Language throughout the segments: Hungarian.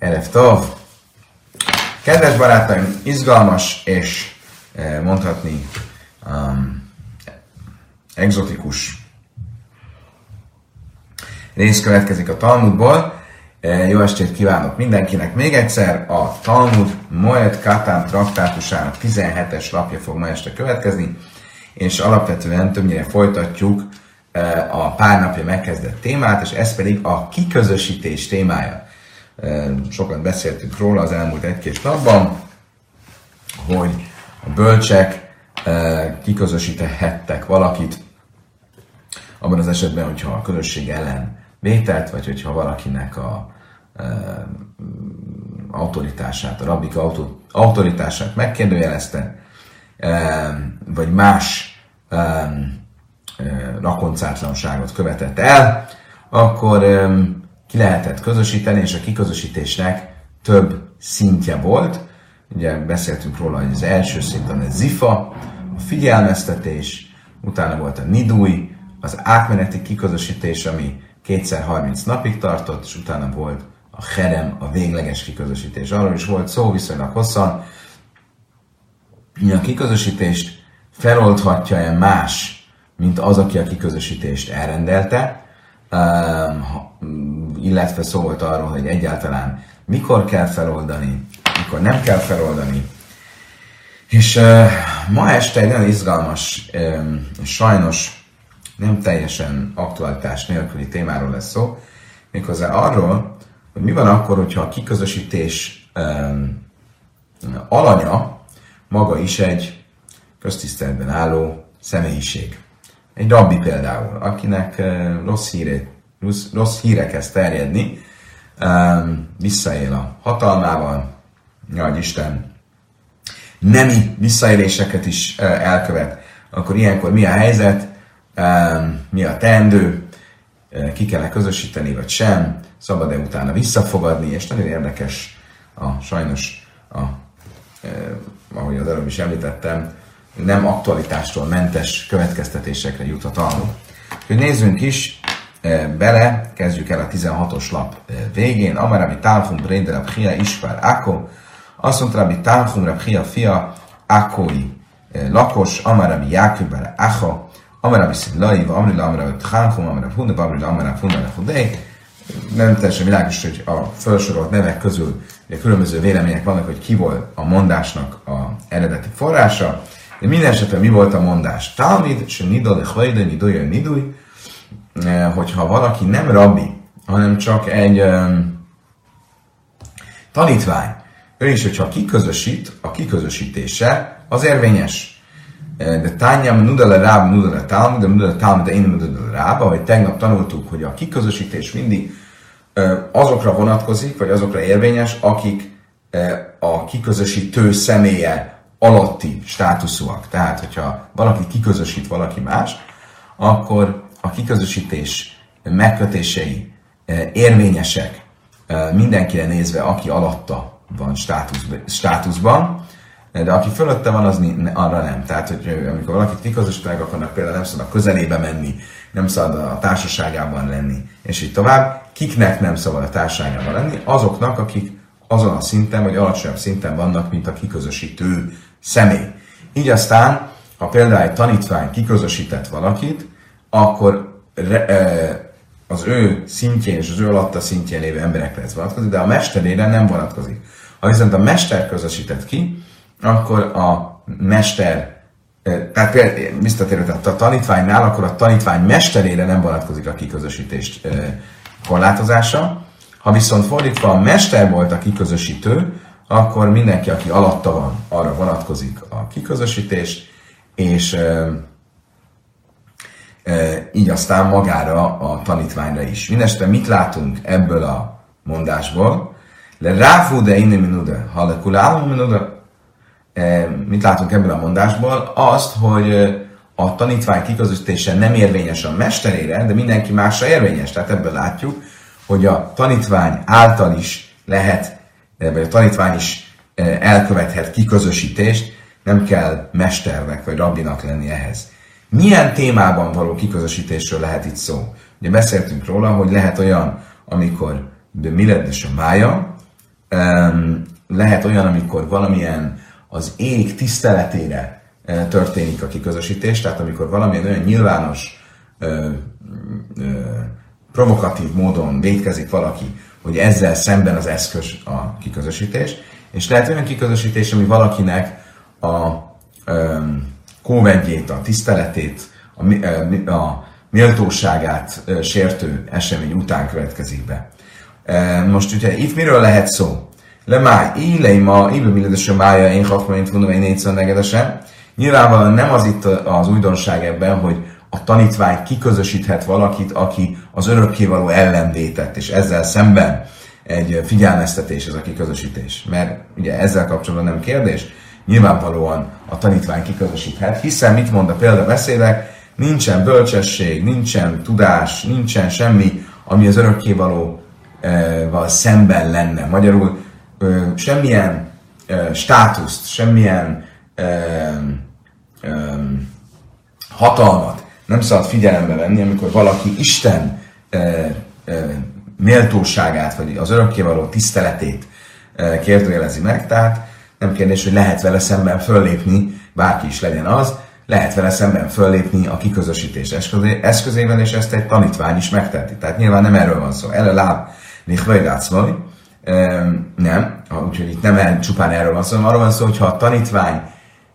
Tov. Kedves barátaim, izgalmas és eh, mondhatni um, egzotikus rész következik a Talmudból. Eh, jó estét kívánok mindenkinek! Még egyszer a Talmud Moed Katán traktátusának 17-es lapja fog ma este következni, és alapvetően többnyire folytatjuk eh, a pár napja megkezdett témát, és ez pedig a kiközösítés témája sokat beszéltünk róla az elmúlt egy-két napban, hogy a bölcsek kiközösíthettek valakit, abban az esetben, hogyha a közösség ellen vételt, vagy hogyha valakinek a autoritását, a rabbik autoritását megkérdőjelezte, vagy más rakoncátlanságot követett el, akkor ki lehetett közösíteni, és a kiközösítésnek több szintje volt. Ugye beszéltünk róla, hogy az első szint a zifa, a figyelmeztetés, utána volt a nidúj, az átmeneti kiközösítés, ami kétszer 30 napig tartott, és utána volt a herem, a végleges kiközösítés. Arról is volt szó viszonylag hosszan, hogy a kiközösítést feloldhatja-e más, mint az, aki a kiközösítést elrendelte, illetve szó volt arról, hogy egyáltalán mikor kell feloldani, mikor nem kell feloldani. És uh, ma este egy nagyon izgalmas, um, sajnos nem teljesen aktualitás nélküli témáról lesz szó, méghozzá arról, hogy mi van akkor, hogyha a kiközösítés um, alanya maga is egy köztiszteletben álló személyiség. Egy rabbi például, akinek uh, rossz hírét rossz, rossz híre kezd terjedni, um, visszaél a hatalmával, nagy Isten. Nemi visszaéléseket is uh, elkövet, akkor ilyenkor mi a helyzet, um, mi a teendő, uh, ki kell közösíteni, vagy sem, szabad-e utána visszafogadni, és nagyon érdekes a sajnos, a, uh, ahogy az előbb is említettem, nem aktualitástól mentes következtetésekre jut a Talmud. Hogy nézzünk is bele, kezdjük el a 16-os lap végén. Amarabi Talchum Brede Rabchia Isfár Ako, azt mondta Rabbi Talchum Rabchia fia Akoi lakos, Amarabi Jákub Acha, Amarabi Szidlai, Amrila Amarabi Talchum, Amarabi Hunda, Amrila Amarabi Hunda Hudei. Nem teljesen világos, hogy a felsorolt nevek közül különböző vélemények vannak, hogy ki volt a mondásnak a eredeti forrása. De minden esetben mi volt a mondás? Talmid, se nidol, de hajde, nidoja, niduj, hogyha valaki nem rabbi, hanem csak egy tanítvány, ő is, hogyha kiközösít, a kiközösítése az érvényes. Eh, de tányam nudale ráb, nudale talmud, de nudale talmud, de én nudale ráb, ahogy tegnap tanultuk, hogy a kiközösítés mindig azokra vonatkozik, vagy azokra érvényes, akik a kiközösítő személye alatti státuszúak. Tehát, hogyha valaki kiközösít valaki más, akkor a kiközösítés megkötései e, érvényesek e, mindenkire nézve, aki alatta van státusz, státuszban, de aki fölötte van, az arra nem. Tehát, hogy amikor valakit kiközösítenek, akarnak például nem szabad a közelébe menni, nem szabad a társaságában lenni, és így tovább. Kiknek nem szabad a társaságában lenni? Azoknak, akik azon a szinten, vagy alacsonyabb szinten vannak, mint a kiközösítő személy. Így aztán, ha például egy tanítvány kiközösített valakit, akkor az ő szintjén és az ő alatta szintjén lévő emberekre ez vonatkozik, de a mesterére nem vonatkozik. Ha viszont a mester közösített ki, akkor a mester, tehát például, visszatérve, tehát a tanítványnál, akkor a tanítvány mesterére nem vonatkozik a kiközösítés korlátozása. Ha viszont fordítva a mester volt a kiközösítő, akkor mindenki, aki alatta van, arra vonatkozik a kiközösítés, és így aztán magára a tanítványra is. Mindenesetre mit látunk ebből a mondásból? Le ráfú de inni minude, ha le kulálom minude. Mit látunk ebből a mondásból? Azt, hogy a tanítvány kiközösítése nem érvényes a mesterére, de mindenki másra érvényes. Tehát ebből látjuk, hogy a tanítvány által is lehet, vagy a tanítvány is elkövethet kiközösítést, nem kell mesternek vagy rabbinak lenni ehhez. Milyen témában való kiközösítésről lehet itt szó? Ugye beszéltünk róla, hogy lehet olyan, amikor de mi lett a mája, lehet olyan, amikor valamilyen az ég tiszteletére történik a kiközösítés, tehát amikor valamilyen olyan nyilvános, ö, ö, provokatív módon védkezik valaki, hogy ezzel szemben az eszköz a kiközösítés, és lehet olyan kiközösítés, ami valakinek a ö, kóvedjét, a tiszteletét, a, a méltóságát sértő esemény után következik be. Most ugye itt miről lehet szó? Le máj, ílei ma, íből milledesen mája, én hatmaint mondom, én négyszer negedesen. Nyilvánvalóan nem az itt az újdonság ebben, hogy a tanítvány kiközösíthet valakit, aki az örökkévaló ellenvétett, és ezzel szemben egy figyelmeztetés ez a kiközösítés. Mert ugye ezzel kapcsolatban nem kérdés, nyilvánvalóan a tanítvány kiközösíthet, hiszen mit mond a példabeszédek, nincsen bölcsesség, nincsen tudás, nincsen semmi, ami az örökkévalóval szemben lenne. Magyarul semmilyen státuszt, semmilyen hatalmat nem szabad figyelembe venni, amikor valaki Isten méltóságát, vagy az örökkévaló tiszteletét kérdőjelezi meg, tehát nem kérdés, hogy lehet vele szemben föllépni, bárki is legyen az, lehet vele szemben föllépni a kiközösítés eszközével, és ezt egy tanítvány is megteheti. Tehát nyilván nem erről van szó. Ele láb, nicht vagy nem, úgyhogy itt nem el, csupán erről van szó, hanem arról van szó, hogyha a tanítvány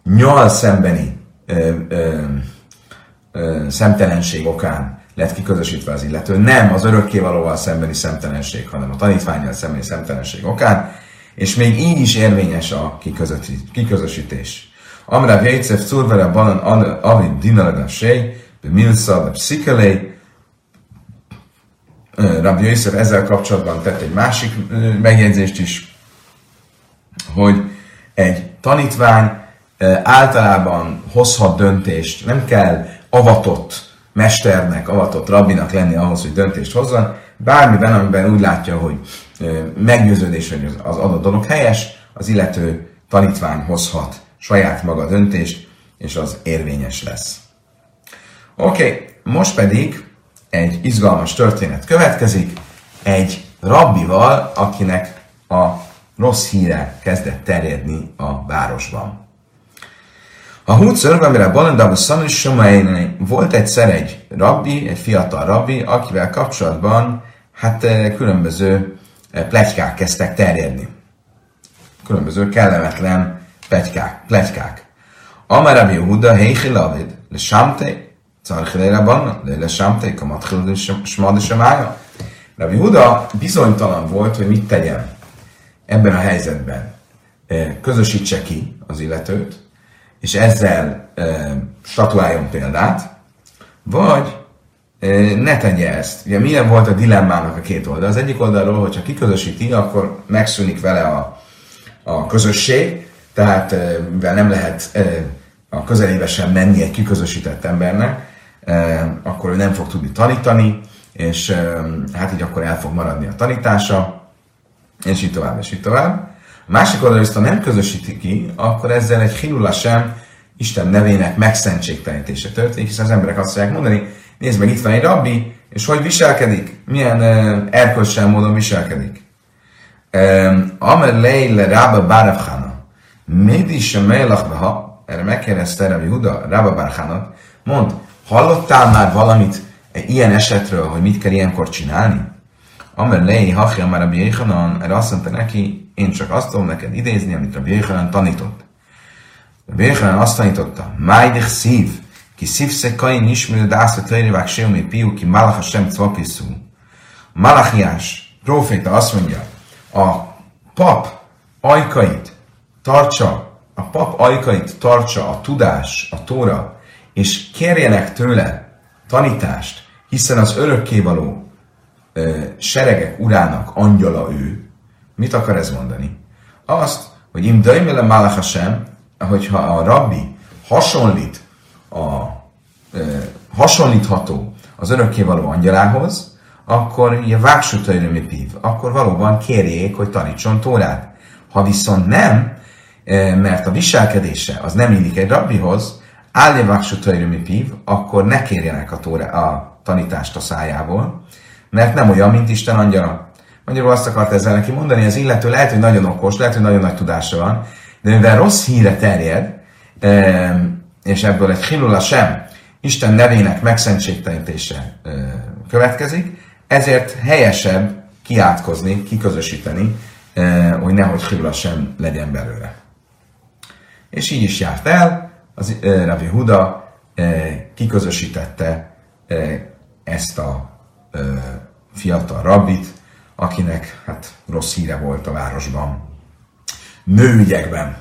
nyal szembeni ö, ö, ö, szemtelenség okán lett kiközösítve az illető, nem az örökkévalóval szembeni szemtelenség, hanem a tanítványjal szembeni szemtelenség okán, és még így is érvényes a kiközösítés. Amra Vécef Szurvere Balan Avid Dinalaga Sej, Milsa, de Pszikelé, Rabbi Yosef ezzel kapcsolatban tett egy másik megjegyzést is, hogy egy tanítvány általában hozhat döntést, nem kell avatott mesternek, avatott rabbinak lenni ahhoz, hogy döntést hozzon, bármiben, amiben úgy látja, hogy meggyőződés, hogy az adott dolog helyes, az illető tanítvány hozhat saját maga döntést, és az érvényes lesz. Oké, okay, most pedig egy izgalmas történet következik, egy rabbival, akinek a rossz híre kezdett terjedni a városban. A hútször, amire Balandabu Szamis volt egyszer egy rabbi, egy fiatal rabbi, akivel kapcsolatban hát különböző plegykák kezdtek terjedni. Különböző kellemetlen plegykák. plegykák. Amara Yehuda Heichilavid, Le Samte, Carchilére Banna, Le Le Samte, Kamatchil Smadesemája. Rav Yehuda bizonytalan volt, hogy mit tegyen ebben a helyzetben. Közösítse ki az illetőt, és ezzel statuáljon példát, vagy ne tegye ezt. Ugye milyen volt a dilemmának a két oldal? Az egyik oldalról, hogyha kiközösíti, akkor megszűnik vele a, a közösség, tehát mivel nem lehet a közelébe sem menni egy kiközösített embernek, akkor ő nem fog tudni tanítani, és hát így akkor el fog maradni a tanítása, és így tovább, és így tovább. A másik oldalon viszont nem közösíti ki, akkor ezzel egy hilula sem Isten nevének megszentségtelenítése történik, hiszen az emberek azt fogják mondani, nézd meg, itt van egy rabbi, és hogy viselkedik? Milyen uh, erkölcsel módon viselkedik? Amer leile rába bárevhána. Médi sem ha erre megkérdezte Rabbi Huda, Rába Bárhánat, mond, Hallottál már valamit ilyen esetről, hogy mit kell ilyenkor csinálni? Amer lei hachja már a Jéhanan, erre azt mondta neki, én csak azt tudom neked idézni, amit a Jéhanan tanított. A Jéhanan azt tanította, Májdich szív, ki szívsze kain ismerő dászra tőrjövák seumi piú, ki malach sem cvapiszú. Malachiás, proféta azt mondja, a pap ajkait tartsa, a pap ajkait tartsa a tudás, a tóra, és kérjenek tőle tanítást, hiszen az örökkévaló ö, seregek urának angyala ő. Mit akar ez mondani? Azt, hogy im döjmele malach sem, hogyha a rabbi hasonlít a ö, hasonlítható az örökkévaló angyalához, akkor ugye vágsutőrömi pív, akkor valóban kérjék, hogy tanítson Tórát. Ha viszont nem, mert a viselkedése az nem illik egy rabbihoz, Álléváksú mi pív, akkor ne kérjenek a, tóra, a tanítást a szájából, mert nem olyan, mint Isten angyala. Magyarul azt akart ezzel neki mondani, az illető lehet, hogy nagyon okos, lehet, hogy nagyon nagy tudása van, de mivel rossz híre terjed, és ebből egy hilula sem Isten nevének megszentségtelenítése következik, ezért helyesebb kiátkozni, kiközösíteni, hogy nehogy hilula sem legyen belőle. És így is járt el, az Ravi Huda kiközösítette ezt a fiatal rabbit, akinek hát rossz híre volt a városban. Nőügyekben.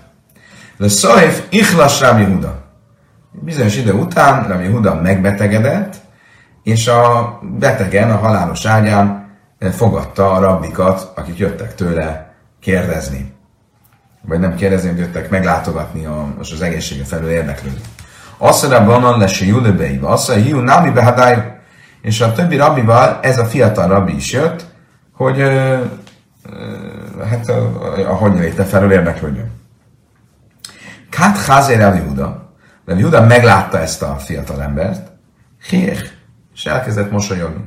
De Szaif Ichlas Rami Huda. Bizonyos idő után Rami Huda megbetegedett, és a betegen a halálos ágyán fogadta a rabbikat, akik jöttek tőle kérdezni. Vagy nem kérdezni, hogy jöttek meglátogatni a, most az egészsége felül érdeklődni. Mondja, van lesi Judebeiba, azt mondja, Hiu Nami Behadály, és a többi rabbival ez a fiatal rabbi is jött, hogy ö, ö, hát a, a hogyan felől érdeklődjön. Kat Chazer el De Júda meglátta ezt a fiatal embert, Hér, és elkezdett mosolyogni.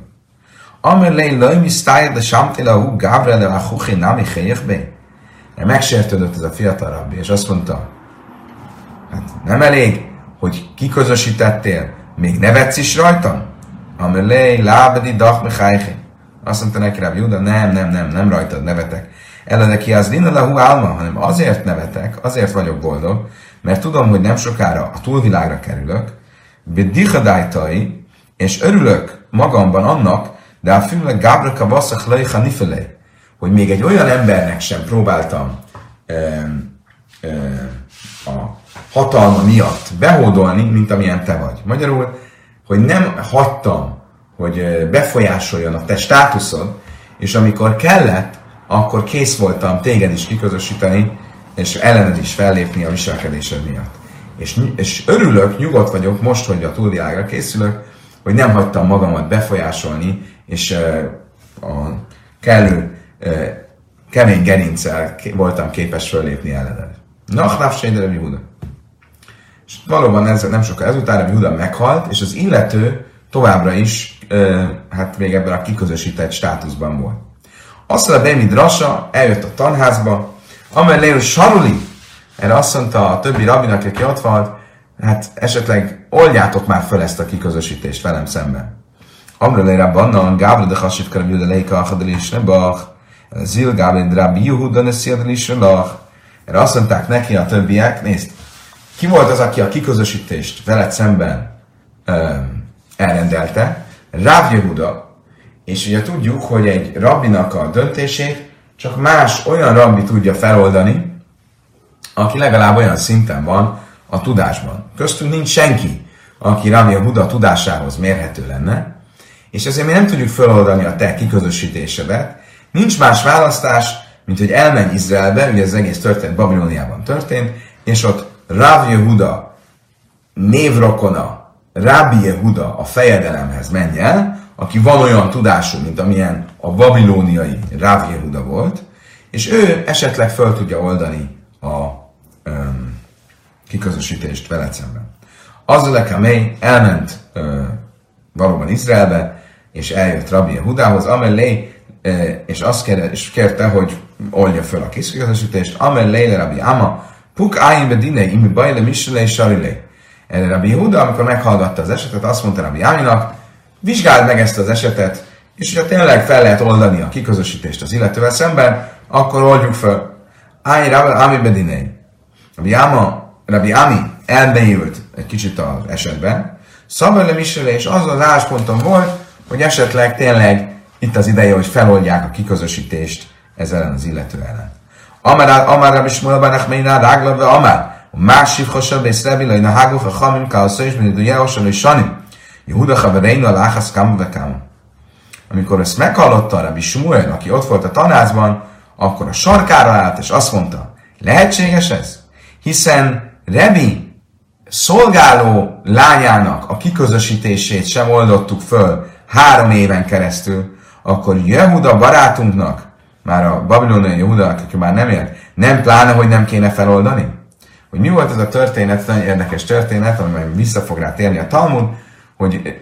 Amir lei loj mi stájr de samtila hu Gabriel el achuchi nami be. Megsértődött ez a fiatal rabbi, és azt mondta, hát nem elég, hogy kiközösítettél, még nevetsz is rajtam? Amir lei lábedi dach mechajchi. Azt mondta neki Rabbi Juda, nem, nem, nem, nem rajtad nevetek. Ellene ki az lina lahu álma, hanem azért nevetek, azért vagyok boldog, mert tudom, hogy nem sokára a túlvilágra kerülök, dihadájtai, és örülök magamban annak, de a füle Gábraka Vasszak Leicha Nifelé, hogy még egy olyan embernek sem próbáltam ö, ö, a hatalma miatt behódolni, mint amilyen te vagy. Magyarul, hogy nem hagytam hogy befolyásoljon a te státuszod, és amikor kellett, akkor kész voltam téged is kiközösíteni, és ellened is fellépni a viselkedésed miatt. És, és örülök, nyugodt vagyok most, hogy a túlvilágra készülök, hogy nem hagytam magamat befolyásolni, és uh, a kellő uh, kemény gerincsel voltam képes fölépni ellened. Nach Sédere Júda. És valóban ez, nem sokkal ezután Júda meghalt, és az illető továbbra is hát még ebben a kiközösített státuszban volt. Azt mondta, Demi Drasa eljött a tanházba, amely Saruli, erre azt mondta a többi rabinak, aki ott volt, hát esetleg oldjátok már föl ezt a kiközösítést velem szemben. Amra leira bannan, Gábra de Hasif Karab Juda Leika Achadel is Nebach, Zil Gábra de Rabbi Yehuda Nesziyadel is Erre azt mondták neki a többiek, nézd, ki volt az, aki a kiközösítést veled szemben um, elrendelte, Rav Yehuda, és ugye tudjuk, hogy egy rabbinak a döntését csak más olyan rabbi tudja feloldani, aki legalább olyan szinten van a tudásban. Köztünk nincs senki, aki Rav Yehuda tudásához mérhető lenne, és ezért mi nem tudjuk feloldani a te kiközösítésedet. Nincs más választás, mint hogy elmenj Izraelbe, ugye az egész történt Babiloniában történt, és ott Rav Yehuda névrokona Rabbi Yehuda a fejedelemhez menj el, aki van olyan tudású, mint amilyen a babilóniai Rabbi Yehuda volt, és ő esetleg föl tudja oldani a um, kiközösítést veled szemben. Azzal amely elment uh, valóban Izraelbe, és eljött Rabbi Yehudához, amellé, uh, és azt kérte, és kérte, hogy oldja föl a kiközösítést, amellé Rabbi Ama, puk ájén bedine, imi bajle misle és sarilé erre Rabbi Huda, amikor meghallgatta az esetet, azt mondta Rabbi Áminak, Vizsgáld meg ezt az esetet, és hogyha tényleg fel lehet oldani a kiközösítést az illetővel szemben, akkor oldjuk fel. Áj, Ami Bedinei. Rabbi Áma, Rabbi Ami elmélyült egy kicsit az esetben. Szaböle és az az állásponton volt, hogy esetleg tényleg itt az ideje, hogy feloldják a kiközösítést ez ellen az illető ellen. Amár, amár Rabbi Shmuel ben Achmeinál ráglav, amár. Más sivchosabb és rebilai na háguf a hamim káoszó és minidú jelosal és sanim. Yehuda Havereinu a láhasz kama Amikor ezt meghallotta a Rabbi Shmuel, aki ott volt a tanázban, akkor a sarkára állt, és azt mondta, lehetséges ez? Hiszen Rebi szolgáló lányának a kiközösítését sem oldottuk föl három éven keresztül, akkor Jehuda barátunknak, már a babiloniai Jehuda, aki már nem élt, nem pláne, hogy nem kéne feloldani? hogy mi volt ez a történet, nagyon érdekes történet, amely vissza fog rá térni a Talmud, hogy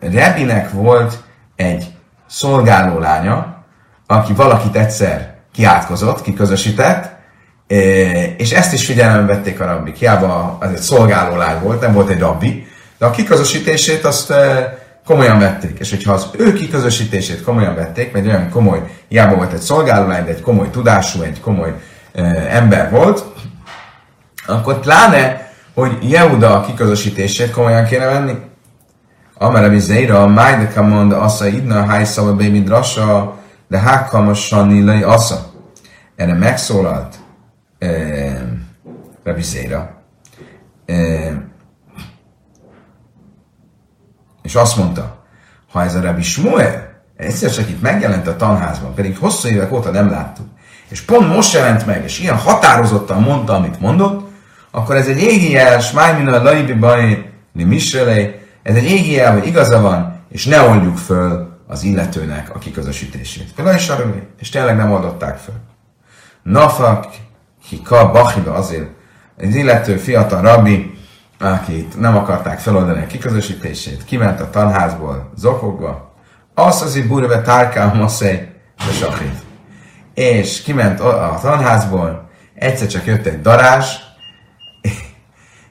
Rebinek volt egy szolgáló lánya, aki valakit egyszer kiátkozott, kiközösített, és ezt is figyelembe vették a rabbi. Hiába az egy szolgáló lány volt, nem volt egy rabbi, de a kiközösítését azt komolyan vették. És hogyha az ő kiközösítését komolyan vették, mert olyan komoly, hiába volt egy szolgáló lány, de egy komoly tudású, egy komoly ember volt, akkor pláne, hogy Jehuda kiközösítését komolyan kéne venni. Amara Zeira, Májdeka mond, Asa Idna, Hájszava Bémi Drasa, de Hákamasan Nilai Asa. Erre megszólalt eh, Rabbi Zéra, eh, és azt mondta, ha ez a Rabbi Shmuel egyszer csak itt megjelent a tanházban, pedig hosszú évek óta nem láttuk, és pont most jelent meg, és ilyen határozottan mondta, amit mondott, akkor ez egy égi jel, smájmina laibi baj, misrelej, ez egy égi jel, hogy igaza van, és ne oldjuk föl az illetőnek a kiközösítését. Is és tényleg nem oldották föl. Nafak, ki ka bachiba azért, egy illető fiatal rabbi, akit nem akarták feloldani a kiközösítését, kiment a tanházból zokogva, azt az burve tárkál moszej, de És kiment a tanházból, egyszer csak jött egy darás,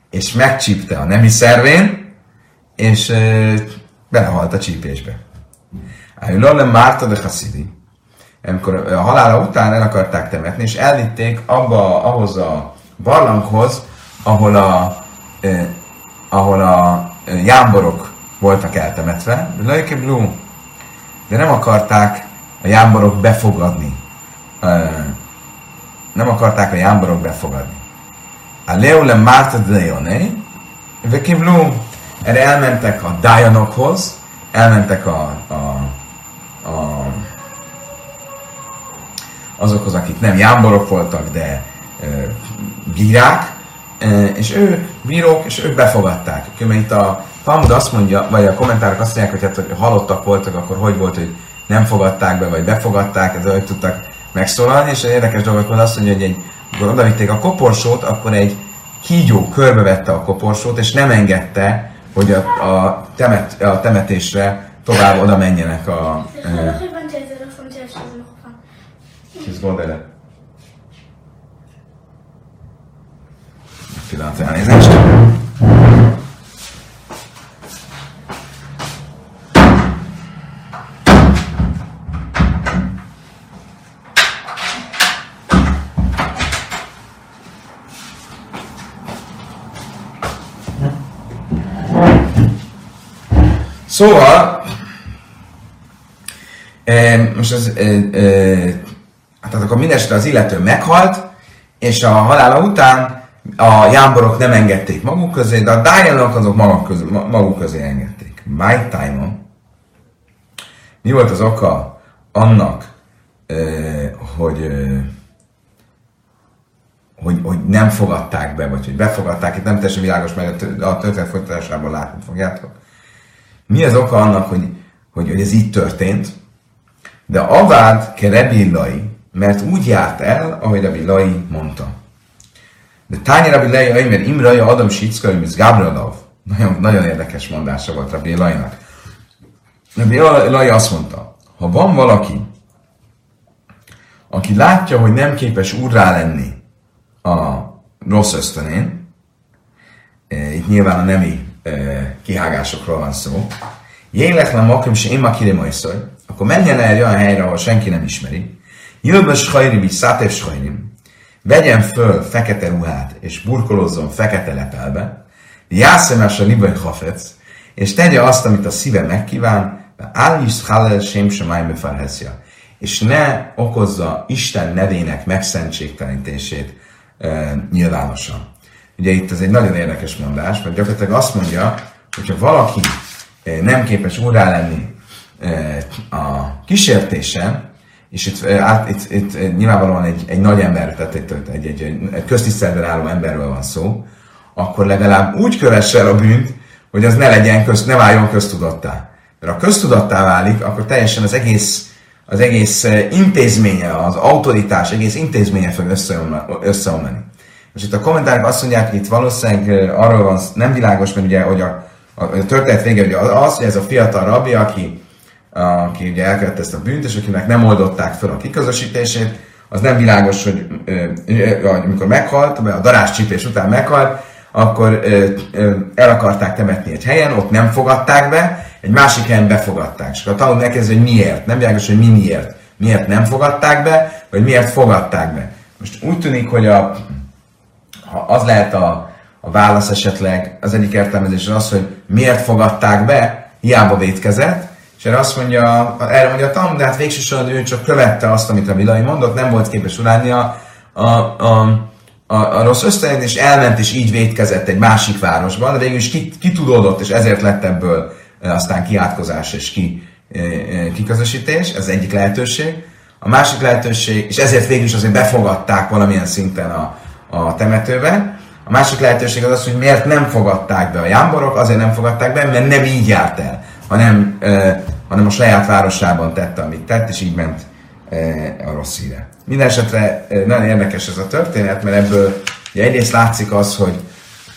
és megcsípte a nemi szervén, és belehalt a csípésbe. Ájulolem Márta de Haszidi, amikor a halála után el akarták temetni, és elvitték abba, ahhoz a barlanghoz, ahol a, eh, ahol a eh, jámborok voltak eltemetve, de Blue, de nem akarták a jámborok befogadni. Eh, nem akarták a jámborok befogadni. A Leole Márta Leone, Vekiblu, erre elmentek a Dianokhoz, elmentek a, a, a, azokhoz, akik nem jámborok voltak, de e, bírák, e, és ők bírók, és ők befogadták. Mert itt a Talmud azt mondja, vagy a kommentárok azt mondják, hogy hát, hogy halottak voltak, akkor hogy volt, hogy nem fogadták be, vagy befogadták, ez hogy tudtak megszólalni, és egy érdekes dolgot mond azt mondja, hogy egy amikor odavitték a koporsót, akkor egy kígyó körbevette a koporsót, és nem engedte, hogy a, a, temet, a temetésre tovább oda menjenek a... Kis gond ele. Pillanat elnézést. Szóval, most az, hát akkor mindestre az illető meghalt, és a halála után a jámborok nem engedték maguk közé, de a Dianok azok maguk közé, maguk közé engedték. My time Mi volt az oka annak, hogy, hogy, hogy nem fogadták be, vagy hogy befogadták, itt nem teljesen világos, mert a történet folytatásában látni fogjátok mi az oka annak, hogy, hogy, hogy ez így történt? De avád ke Rebi Lai, mert úgy járt el, ahogy Rebi Lai mondta. De Tányi Rebi Lai, mert Imraja Adam Sicka, mint Gabrielov. Nagyon, nagyon érdekes mondása volt Rebi Lainak. Rebi Lai azt mondta, ha van valaki, aki látja, hogy nem képes úrrá lenni a rossz ösztönén, eh, itt nyilván a nemi kihágásokról van szó. Jélek nem makim se én kirimajszor, akkor menjen el egy olyan helyre, ahol senki nem ismeri. Jöbbe sajrim, így szátev sajrim. Vegyen föl fekete ruhát, és burkolozzon fekete lepelbe. Jászemes a libai hafec, és tegye azt, amit a szíve megkíván, Ális Hallel Sém Semály és ne okozza Isten nevének megszentségtelenítését e, nyilvánosan. Ugye itt ez egy nagyon érdekes mondás, mert gyakorlatilag azt mondja, hogyha valaki eh, nem képes úrá lenni eh, a kísértésen, és itt, eh, át, itt, itt nyilvánvalóan egy, egy nagy ember, tehát egy, egy, egy, egy köztiszteletben álló emberről van szó, akkor legalább úgy kövesse el a bűnt, hogy az ne legyen köz, ne váljon köztudattá. Mert ha köztudattá válik, akkor teljesen az egész, az egész intézménye, az autoritás egész intézménye fog összeomlani. Most itt a kommentárok azt mondják, hogy itt valószínűleg arról van, nem világos, mert ugye, hogy a, a, a történet vége ugye az, hogy ez a fiatal rabbi, aki aki ugye elkövette ezt a bűnt, és akinek nem oldották fel a kiközösítését, az nem világos, hogy amikor meghalt, vagy a darás csípés után meghalt, akkor el akarták temetni egy helyen, ott nem fogadták be, egy másik helyen befogadták. És a tanul megkérdezi, hogy miért. Nem világos, hogy mi miért. Miért nem fogadták be, vagy miért fogadták be. Most úgy tűnik, hogy a, ha az lehet a, a válasz esetleg, az egyik értelmezés az, hogy miért fogadták be, hiába vétkezett, és erre azt mondja, erre mondja Talmud, de hát végsősorban ő csak követte azt, amit a Vilai mondott, nem volt képes urálni a, a, a, a, a rossz ösztönét, és elment, és így vétkezett egy másik városban, de végül is kitudódott, és ezért lett ebből aztán kiátkozás és ki, kiközösítés, ez egyik lehetőség. A másik lehetőség, és ezért végül is azért befogadták valamilyen szinten a, a temetőbe. A másik lehetőség az az, hogy miért nem fogadták be a jámborok, azért nem fogadták be, mert nem így járt el, hanem, eh, hanem a saját városában tette, amit tett, és így ment eh, a rossz híre. Eh, nagyon érdekes ez a történet, mert ebből ugye egyrészt látszik az, hogy,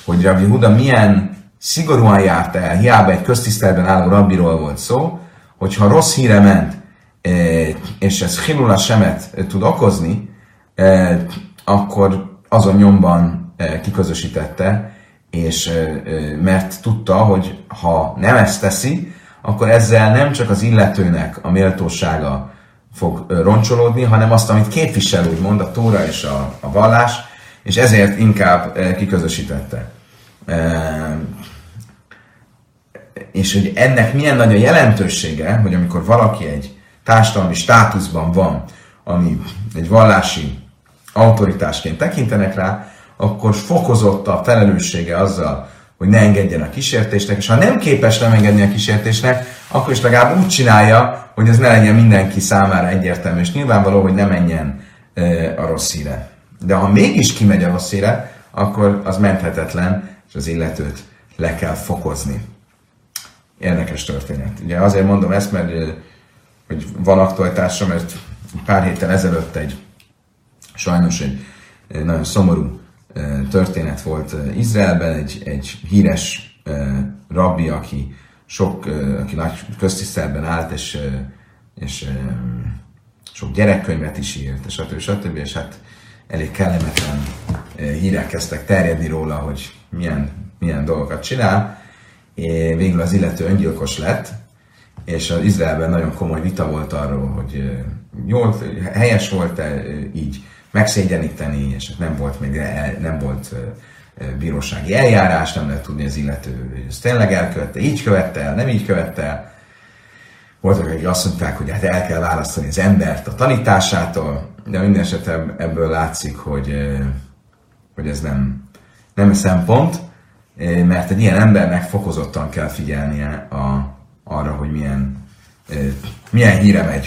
hogy Rabbi Huda milyen szigorúan járt el, hiába egy köztisztelben álló rabbiról volt szó, hogyha rossz híre ment, és ez Hilula semet tud okozni, akkor azon nyomban kiközösítette, és mert tudta, hogy ha nem ezt teszi, akkor ezzel nem csak az illetőnek a méltósága fog roncsolódni, hanem azt, amit képvisel, úgymond a tóra és a, a vallás, és ezért inkább kiközösítette. És hogy ennek milyen nagy a jelentősége, hogy amikor valaki egy társadalmi státuszban van, ami egy vallási autoritásként tekintenek rá, akkor fokozott a felelőssége azzal, hogy ne engedjen a kísértésnek, és ha nem képes nem engedni a kísértésnek, akkor is legalább úgy csinálja, hogy ez ne legyen mindenki számára egyértelmű, és nyilvánvaló, hogy ne menjen a rossz híre. De ha mégis kimegy a rossz híre, akkor az menthetetlen, és az illetőt le kell fokozni. Érdekes történet. Ugye azért mondom ezt, mert hogy van aktualitása, mert pár héttel ezelőtt egy sajnos egy, nagyon szomorú történet volt Izraelben, egy, egy híres rabbi, aki sok, aki nagy köztisztelben állt, és, és sok gyerekkönyvet is írt, és stb. stb. És hát elég kellemetlen hírek kezdtek terjedni róla, hogy milyen, milyen dolgokat csinál. Végül az illető öngyilkos lett, és az Izraelben nagyon komoly vita volt arról, hogy jól, helyes volt-e így megszégyeníteni, és nem volt még nem volt bírósági eljárás, nem lehet tudni az illető, hogy ezt tényleg elkövette, így követte el, nem így követte el. Voltak, akik azt mondták, hogy hát el kell választani az embert a tanításától, de minden esetben ebből látszik, hogy, hogy ez nem, nem szempont, mert egy ilyen embernek fokozottan kell figyelnie a, arra, hogy milyen, milyen híre megy.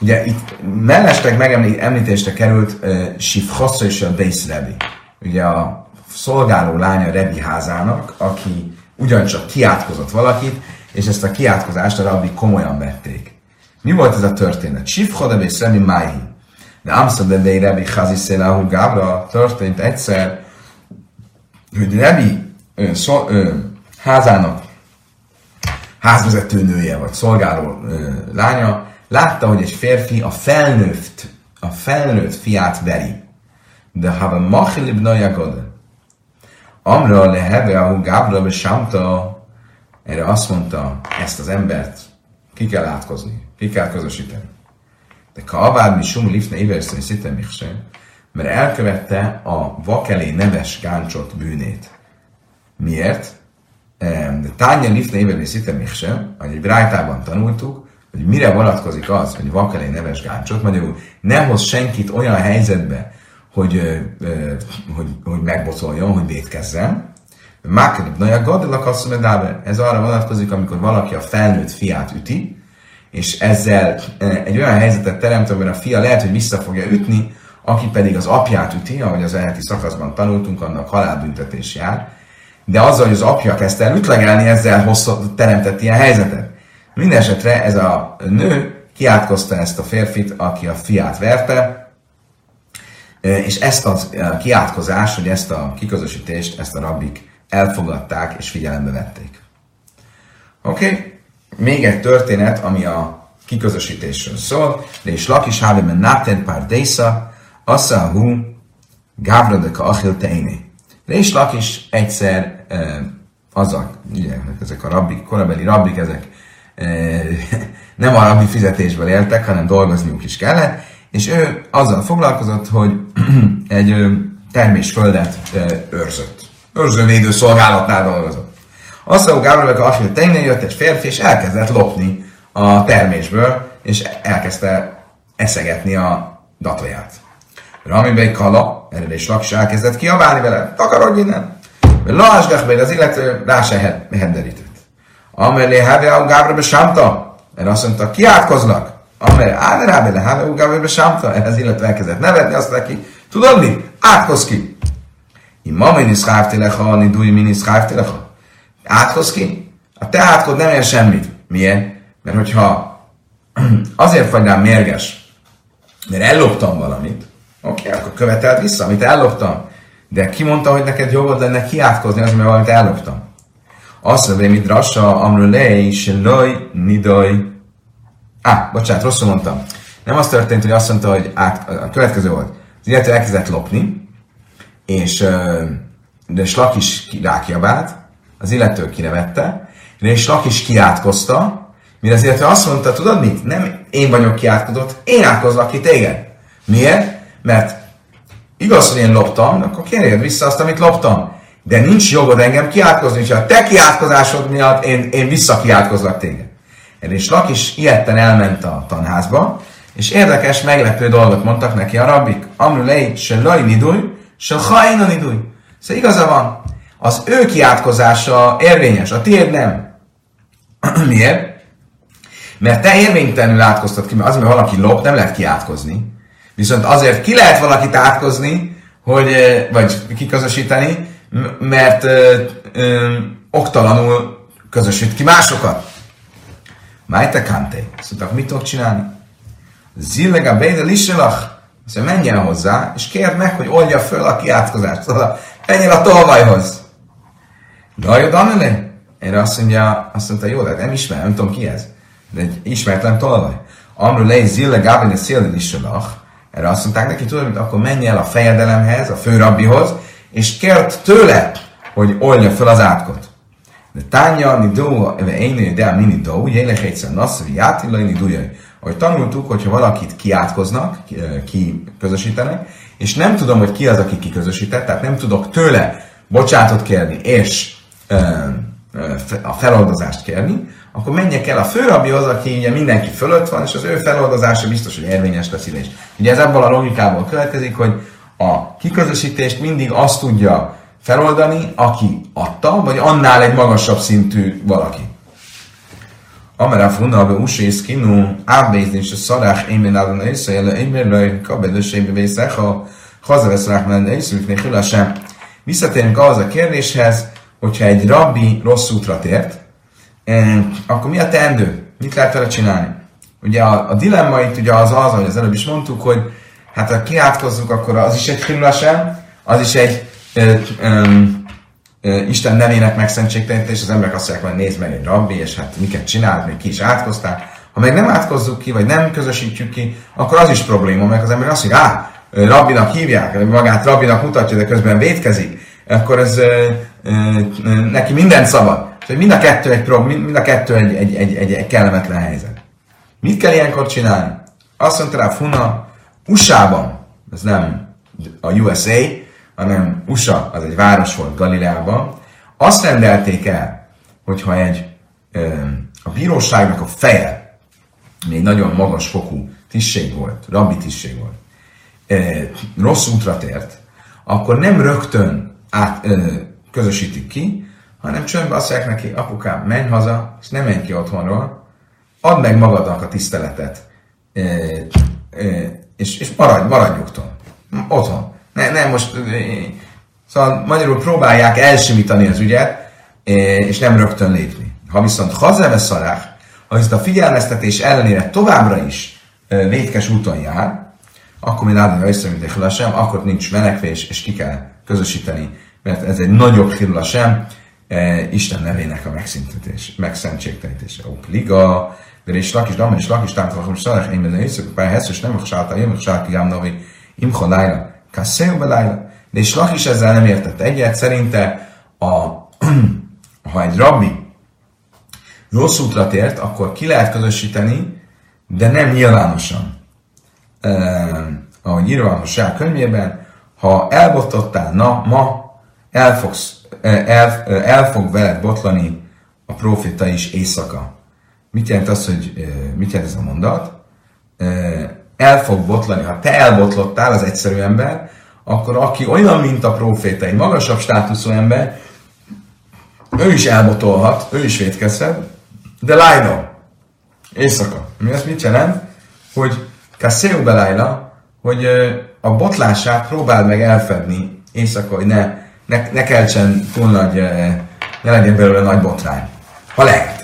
Ugye itt mellesleg megemlítésre került uh, Sifhossa és a Deis Rebi. Ugye a szolgáló lánya Rebi házának, aki ugyancsak kiátkozott valakit, és ezt a kiátkozást a rabbi komolyan vették. Mi volt ez a történet? Sifhoda és Rebi Máhi. De Amsterdam de Rebi Haziszéláhu Gábra történt egyszer, hogy Rebi ö, szó, ö, házának házvezető nője, vagy szolgáló ö, lánya, látta, hogy egy férfi a felnőtt, a felnőtt fiát veri. De ha a machilib naja Amra leheve a gábra samta, erre azt mondta, ezt az embert ki kell átkozni, ki kell közösíteni. De kavár mi sum lifne iverszön szitem mert elkövette a vakelé neves gáncsot bűnét. Miért? De tánya lifne iverszön szitem ahogy egy brájtában tanultuk, hogy mire vonatkozik az, hogy vakelé neves gáncsot, magyarul ne hoz senkit olyan helyzetbe, hogy, hogy, hogy megbocoljon, hogy védkezzen. Mákerib Naja Gadilak Ez arra vonatkozik, amikor valaki a felnőtt fiát üti, és ezzel egy olyan helyzetet teremt, amiben a fia lehet, hogy vissza fogja ütni, aki pedig az apját üti, ahogy az elheti szakaszban tanultunk, annak halálbüntetés jár. De azzal, hogy az apja kezdte el ütlegelni, ezzel hosszú, teremtett ilyen helyzetet. Mindenesetre ez a nő kiátkozta ezt a férfit, aki a fiát verte, és ezt a kiátkozást, hogy ezt a kiközösítést, ezt a rabbik elfogadták és figyelembe vették. Oké? Okay? még egy történet, ami a kiközösítésről szól, de is lakis hálében náten pár désza, assza hu gávra de ka achil teini. De is lakis egyszer azzal, ugye, ezek a rabbik, korabeli rabbik, ezek nem a rabbi fizetésből éltek, hanem dolgozniuk is kellett, és ő azzal foglalkozott, hogy egy termésföldet őrzött. Őrzővédő szolgálatnál dolgozott. Azt a Gábrelek a tényleg jött egy férfi, és elkezdett lopni a termésből, és elkezdte eszegetni a datóját. Rami Kala, erre is lak, és elkezdett kiabálni vele, takarodj innen! Lásgach be, az illető rá se henderített. Amelé Heve a Gábra Sámta, erre azt mondta, kiátkozlak. Amelé Áder le Heve a Gábra Sámta, erre az illető elkezdett nevetni, azt neki, tudod mit? Átkoz ki! Én ma mini szkávtéleha, ni dúj mini szkávtéleha. Átkoz ki? A te átkod nem ér semmit. Miért? Mert hogyha azért vagy rám mérges, mert elloptam valamit, oké, okay, akkor követeld vissza, amit elloptam. De ki mondta, hogy neked jogod lenne kiátkozni az, mert valamit elloptam? Azt mondja, hogy mit rassa, amről lej, se loj, nidoj. Á, bocsánat, rosszul mondtam. Nem az történt, hogy azt mondta, hogy át, a következő volt. Az illető elkezdett lopni, és de Slak is rákiabált, az illető kirevette, és Slak is kiátkozta, mire az illető azt mondta, tudod mit? Nem én vagyok kiátkozott, én átkozlak ki téged. Miért? Mert igaz, hogy én loptam, akkor kérjed vissza azt, amit loptam. De nincs jogod engem kiátkozni, és a te kiátkozásod miatt én, én visszakiátkozlak téged. Lak is ilyetten elment a tanházba, és érdekes, meglepő dolgot mondtak neki a rabbik. Amru lej, se laj nidúj, se hajna nidúj. Szóval igaza van, az ő kiátkozása érvényes, a tiéd nem. Miért? Mert te érvénytelenül átkoztad ki, mert az, mert valaki lop, nem lehet kiátkozni. Viszont azért ki lehet valakit átkozni, hogy, vagy kiközösíteni, mert ö, ö, oktalanul közösít ki másokat. Májte kante. Azt mit tudok csinálni? Zillega beide liselach. Azt menjen hozzá, és kérd meg, hogy oldja föl a kiátkozást. Szóval menjen a tolvajhoz. Dajod Annele? Erre azt mondja, azt mondta, jó, de nem ismerem, nem tudom ki ez. De egy ismeretlen tolvaj. Amru lej zille gabine szélde liselach. Erre azt mondták neki, tudod, hogy akkor menj el a fejedelemhez, a főrabbihoz, és kért tőle, hogy oldja fel az átkot. De tánya, ni do, eve én, de a mini do, jélek egyszer nasszavi játillai, ni dujaj. Ahogy tanultuk, hogyha valakit kiátkoznak, ki közösítenek, és nem tudom, hogy ki az, aki kiközösített, tehát nem tudok tőle bocsátot kérni, és a feloldozást kérni, akkor menjek el a főrabbihoz, aki ugye mindenki fölött van, és az ő feloldozása biztos, hogy érvényes lesz is. Ugye ez ebből a logikából következik, hogy a kiközösítést mindig azt tudja feloldani, aki adta, vagy annál egy magasabb szintű valaki. Amara funna be usész kinu, ábbézni se szarák émén állna észre, jele émén lej, kabedösébe vészek, ha hazavesz rák menne észre, sem. Visszatérünk ahhoz a kérdéshez, hogyha egy rabbi rossz útra tért, eh, akkor mi a teendő? Mit lehet vele csinálni? Ugye a, a dilemma itt ugye az az, hogy az előbb is mondtuk, hogy hát ha kiátkozzuk, akkor az is egy sem, az is egy ö, ö, ö, Isten nevének megszentségtelenítés, az emberek azt mondják, hogy nézd meg egy rabbi, és hát miket csinált, még ki is átkozták. Ha meg nem átkozzuk ki, vagy nem közösítjük ki, akkor az is probléma, mert az ember azt mondja, á, rabbinak hívják, magát rabbinak mutatja, de közben védkezik, akkor ez ö, ö, neki minden szabad. Tehát mind a kettő egy, mind a kettő egy, egy, egy, egy, egy kellemetlen helyzet. Mit kell ilyenkor csinálni? Azt mondta rá Funa, USA-ban, ez nem a USA, hanem USA, az egy város volt Galileában, azt rendelték el, hogyha egy a bíróságnak a feje, még nagyon magas fokú tisztség volt, rabbi tisztség volt, rossz útra tért, akkor nem rögtön át, közösítik ki, hanem csöndbe azt mondják neki, apukám, menj haza, és nem menj ki otthonról, add meg magadnak a tiszteletet, és, és maradj, maradj nyugton. Otthon. Ne, ne most, szóval magyarul próbálják elsimítani az ügyet, és nem rögtön lépni. Ha viszont hazeve szarák, ha ezt a figyelmeztetés ellenére továbbra is vétkes úton jár, akkor mi látni, hogy sem, akkor nincs menekvés, és ki kell közösíteni, mert ez egy nagyobb sem, Isten nevének a megszentségtenítése. Ó, liga, de és lakis, dam, és lakis, támt, vakom, szalach, én benne éjszak, pár heszes, nem hasálta, én hasálta, jám, navi, imcha, lájla, kasszéu, belájla. De és lakis ezzel nem értett egyet, szerinte a, ha egy rabbi rossz útra tért, akkor ki lehet közösíteni, de nem nyilvánosan. Eh, ahogy írva a saját könyvében, ha elbotottál, na, ma el, fogsz, el, el fog veled botlani a profita is éjszaka. Mit jelent az, hogy mit jelent ez a mondat? El fog botlani, ha te elbotlottál, az egyszerű ember, akkor aki olyan, mint a proféta, egy magasabb státuszú ember, ő is elbotolhat, ő is védkezhet, de lájna, éjszaka. Mi azt mit jelent? Hogy Kasszéu belájla, hogy a botlását próbáld meg elfedni éjszaka, hogy ne, ne, ne keltsen túl nagy, ne legyen belőle nagy botrány. Ha lehet.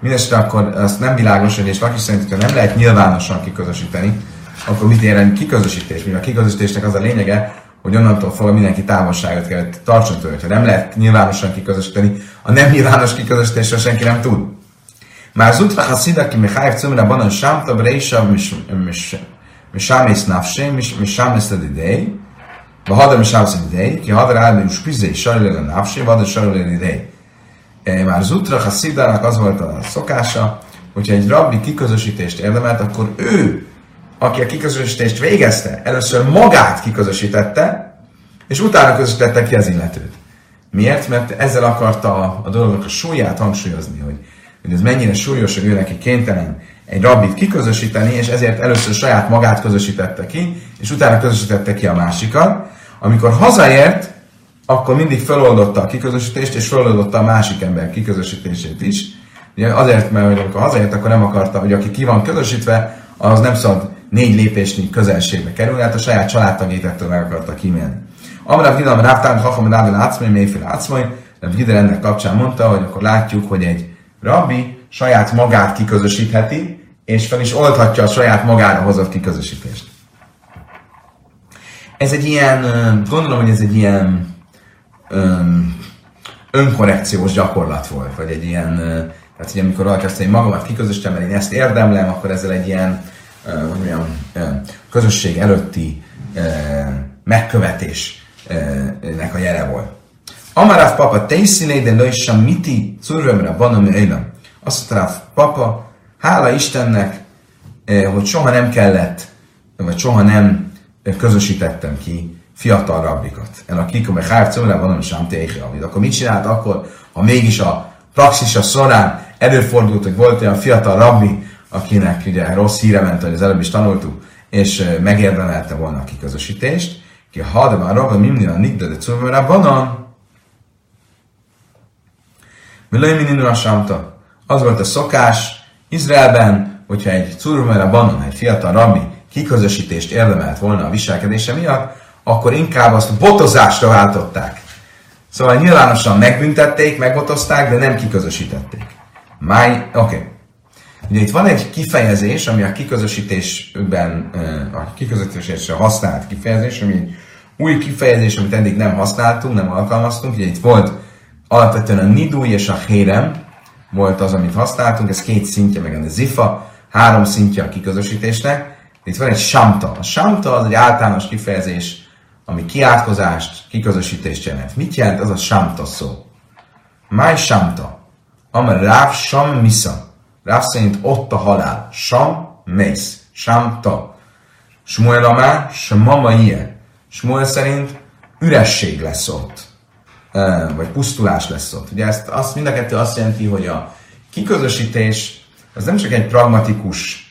Mindenesetre akkor azt nem világos, és Vaki szerint, hogy nem lehet nyilvánosan kiközösíteni, akkor mit ér kiközösítés? Mivel a kiközösítésnek az a lényege, hogy onnantól fogva mindenki távolságot kell tartson tőle. Ha nem lehet nyilvánosan kiközösíteni, a nem nyilvános kiközösítésre senki nem tud. Már zutra a szida ki Mihály Cömre banan sámtav rejsav misámész nafsé, misámész ledidei, vagy hadar misámész ledidei, ki hadar állni uspizé, sajlőle nafsé, vadar sajlőle ledidei. Már Zutra Hassidának az volt a szokása, hogyha egy rabbi kiközösítést érdemelt, akkor ő, aki a kiközösítést végezte, először magát kiközösítette, és utána közösítette ki az illetőt. Miért? Mert ezzel akarta a, a dolognak a súlyát hangsúlyozni, hogy, hogy ez mennyire súlyos, hogy ő neki kénytelen egy rabbit kiközösíteni, és ezért először saját magát közösítette ki, és utána közösítette ki a másikat. Amikor hazaért, akkor mindig feloldotta a kiközösítést, és feloldotta a másik ember kiközösítését is. Ugye azért, mert hogy amikor hazaért, akkor nem akarta, hogy aki ki van közösítve, az nem szabad négy lépésnyi közelségbe kerülni, hát a saját családtagjét ettől meg akarta kímélni. Amrav Gidam Ráftán Hacham Rádel Átszmai, Méfél Átszmai, Gider ennek kapcsán mondta, hogy akkor látjuk, hogy egy rabbi saját magát kiközösítheti, és fel is oldhatja a saját magára hozott kiközösítést. Ez egy ilyen, gondolom, hogy ez egy ilyen um, önkorrekciós gyakorlat volt, vagy egy ilyen, tehát hogy amikor valaki azt mondja, magamat kiközösítem, mert én ezt érdemlem, akkor ezzel egy ilyen, hogy mondjam, közösség előtti megkövetésnek a jele volt. Amarav papa teiszíné, de lőj sem miti curvömre van, ami élam. Azt mondta, papa, hála Istennek, hogy soha nem kellett, vagy soha nem közösítettem ki fiatal rabbikat. El a kikom, mert hár van, sem amit. Akkor mit csinált akkor, ha mégis a praxisa során előfordult, hogy volt olyan fiatal rabbi, akinek ugye rossz híre ment, hogy az előbb is tanultuk, és megérdemelte volna a kiközösítést, ki ha de már rabbi mindig a nigde de cumra banan, mi Az volt a szokás, Izraelben, hogyha egy Curumera Banon, egy fiatal rabbi kiközösítést érdemelt volna a viselkedése miatt, akkor inkább azt botozásra váltották. Szóval nyilvánosan megbüntették, megbotozták, de nem kiközösítették. Máj, oké. Okay. Ugye itt van egy kifejezés, ami a kiközösítésben, a kiközösítésre használt kifejezés, ami új kifejezés, amit eddig nem használtunk, nem alkalmaztunk. Ugye itt volt alapvetően a nidúj és a hérem, volt az, amit használtunk, ez két szintje, meg a zifa, három szintje a kiközösítésnek. Itt van egy samta. A samta az egy általános kifejezés, ami kiátkozást, kiközösítést jelent. Mit jelent az a samta szó? Máj samta. Amar ráv sam misza. Ráv szerint ott a halál. Sam mész. Samta. Smuel amá, smama ilyen. Smuel szerint üresség lesz ott vagy pusztulás lesz ott. Ugye ezt, azt mind a kettő azt jelenti, hogy a kiközösítés az nem csak egy pragmatikus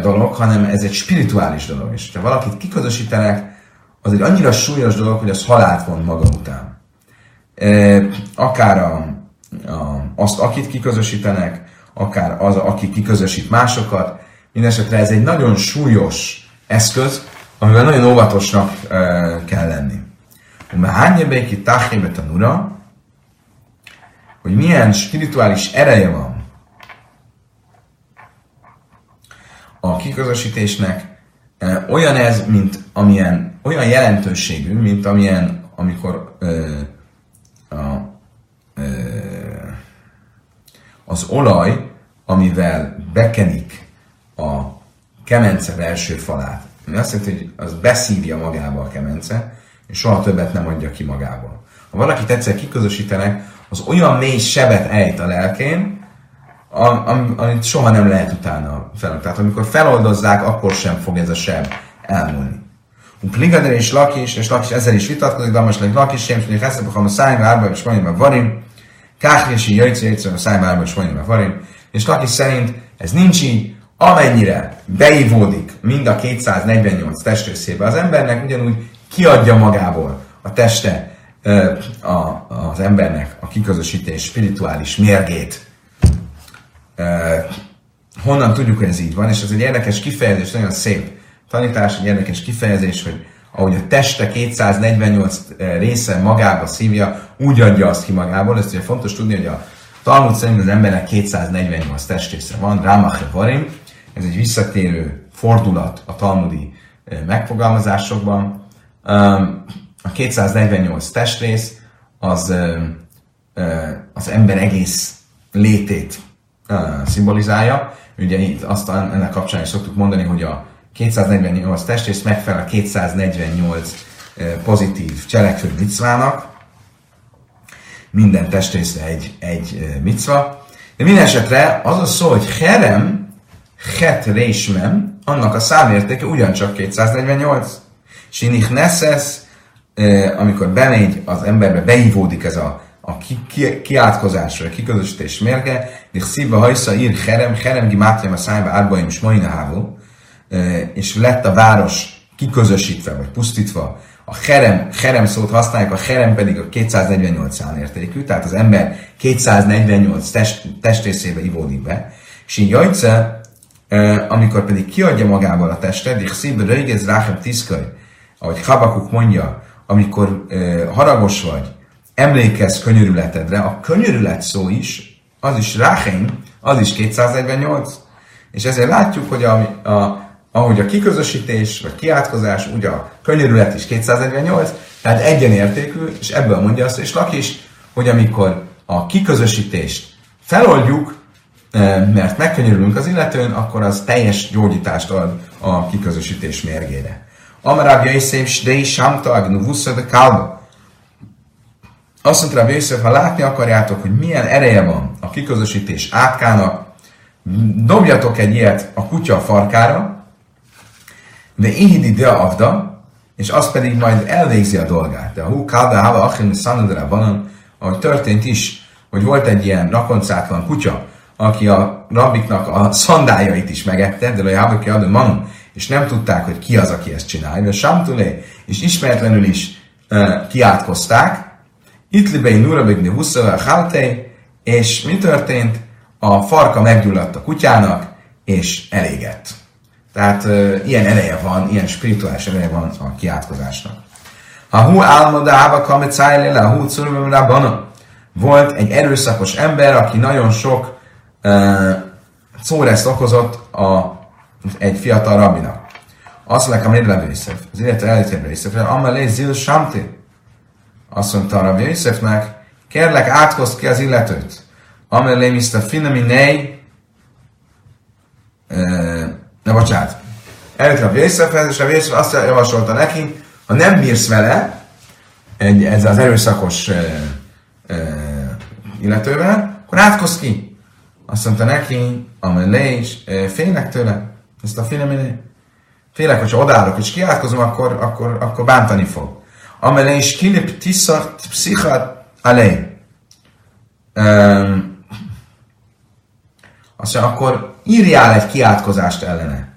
dolog, hanem ez egy spirituális dolog is. Ha valakit kiközösítenek, az egy annyira súlyos dolog, hogy az halált von maga után. Akár a, a, azt, akit kiközösítenek, akár az, aki kiközösít másokat, mindesetre ez egy nagyon súlyos eszköz, amivel nagyon óvatosnak kell lenni. Umehányebeki tahébe tanura, hogy milyen spirituális ereje van a kiközösítésnek, e, olyan ez, mint amilyen, olyan jelentőségű, mint amilyen, amikor ö, a, az olaj, amivel bekenik a kemence belső falát. Ami azt jelenti, hogy az beszívja magába a kemence, és soha többet nem adja ki magából. Ha valakit egyszer kiközösítenek, az olyan mély sebet ejt a lelkén, amit soha nem lehet utána fel. Tehát amikor feloldozzák, akkor sem fog ez a seb elmúlni. Pligader és Lakis, és Lakis ezzel is vitatkozik, de most Lakis sem, hogy Heszebb, a szájba árba, és mondjuk varim, Káhrési jöjjtse, jöjjtse, a szájba árba, és mondjuk varim, és Lakis szerint ez nincs így, amennyire beivódik mind a 248 testrészébe az embernek, ugyanúgy kiadja magából a teste a, az embernek a kiközösítés spirituális mérgét. Honnan tudjuk, hogy ez így van, és ez egy érdekes kifejezés, nagyon szép tanítás, egy érdekes kifejezés, hogy ahogy a teste 248 része magába szívja, úgy adja azt ki magából. Ezt ugye fontos tudni, hogy a Talmud szerint az embernek 248 testrésze van, Rámache Varim, ez egy visszatérő fordulat a talmudi megfogalmazásokban. A 248 testrész az az ember egész létét szimbolizálja. Ugye itt azt ennek kapcsán is szoktuk mondani, hogy a 248 testrész megfelel a 248 pozitív cselekvő micvának. Minden testrészre egy, egy micva. De minden esetre az a szó, hogy herem, het résmem, annak a számértéke ugyancsak 248. Sinik neszesz, amikor bemegy az emberbe, beivódik ez a, a ki, ki, kiátkozásra, a kiközösítés mérge, és szívba hajsza ír herem, herem gimátjam a szájba árbaim smajnahávó, és lett a város kiközösítve, vagy pusztítva, a herem, herem szót használják, a herem pedig a 248 számértékű, tehát az ember 248 test, testrészébe ivódik be, és így jajce, amikor pedig kiadja magából a testet, és szívbe röjgez ráhem tiszkaj, ahogy Habakuk mondja, amikor haragos vagy, emlékezz könyörületedre, a könyörület szó is, az is ráhem, az is 248. És ezért látjuk, hogy a, a, ahogy a kiközösítés, vagy kiátkozás, ugye a könyörület is 248, tehát egyenértékű, és ebből mondja azt, és is, hogy amikor a kiközösítést feloldjuk, mert megkönyörülünk az illetőn, akkor az teljes gyógyítást ad a kiközösítés mérgére. Amarab Yosef, Sdei Samta, Agnu de Kalba. Azt mondta Rabbi Yosef, ha látni akarjátok, hogy milyen ereje van a kiközösítés átkának, dobjatok egy ilyet a kutya farkára, de ihidi de avda, és az pedig majd elvégzi a dolgát. De a hú kalda hava achim szanudra van, ahogy történt is, hogy volt egy ilyen rakoncátlan kutya, aki a rabbiknak a szandájait is megette, de a Habaki adó man, és nem tudták, hogy ki az, aki ezt csinálja, és Samtulé, és ismeretlenül is uh, kiátkozták, Itlibei Nurabigni Huszava Haltei, és mi történt? A farka meggyulladt a kutyának, és elégett. Tehát uh, ilyen ereje van, ilyen spirituális ereje van a kiátkozásnak. Ha hu álmodába kamet le, a hu bana. Volt egy erőszakos ember, aki nagyon sok uh, szóreszt okozott a, egy fiatal rabinak. Azt mondják, amely Rabbi Yosef, az illetve elített Rabbi Yosef, amelé zil samti. Azt mondta Rabbi Yosefnek, kérlek átkozd ki az illetőt. Amelé miszta finami nej, ne bocsánat, eljött Rabbi Yosefhez, és Rabbi Yosef azt javasolta neki, ha nem bírsz vele, egy, ez az erőszakos uh, uh, illetővel, akkor átkozd ki. Azt mondta neki, amelé is, félnek tőle, ezt a filmé, félek, hogyha odállok és kiátkozom, akkor, akkor, akkor bántani fog. Amelé is kilip tiszart pszichat alej. Um, azt mondja, akkor írjál egy kiátkozást ellene.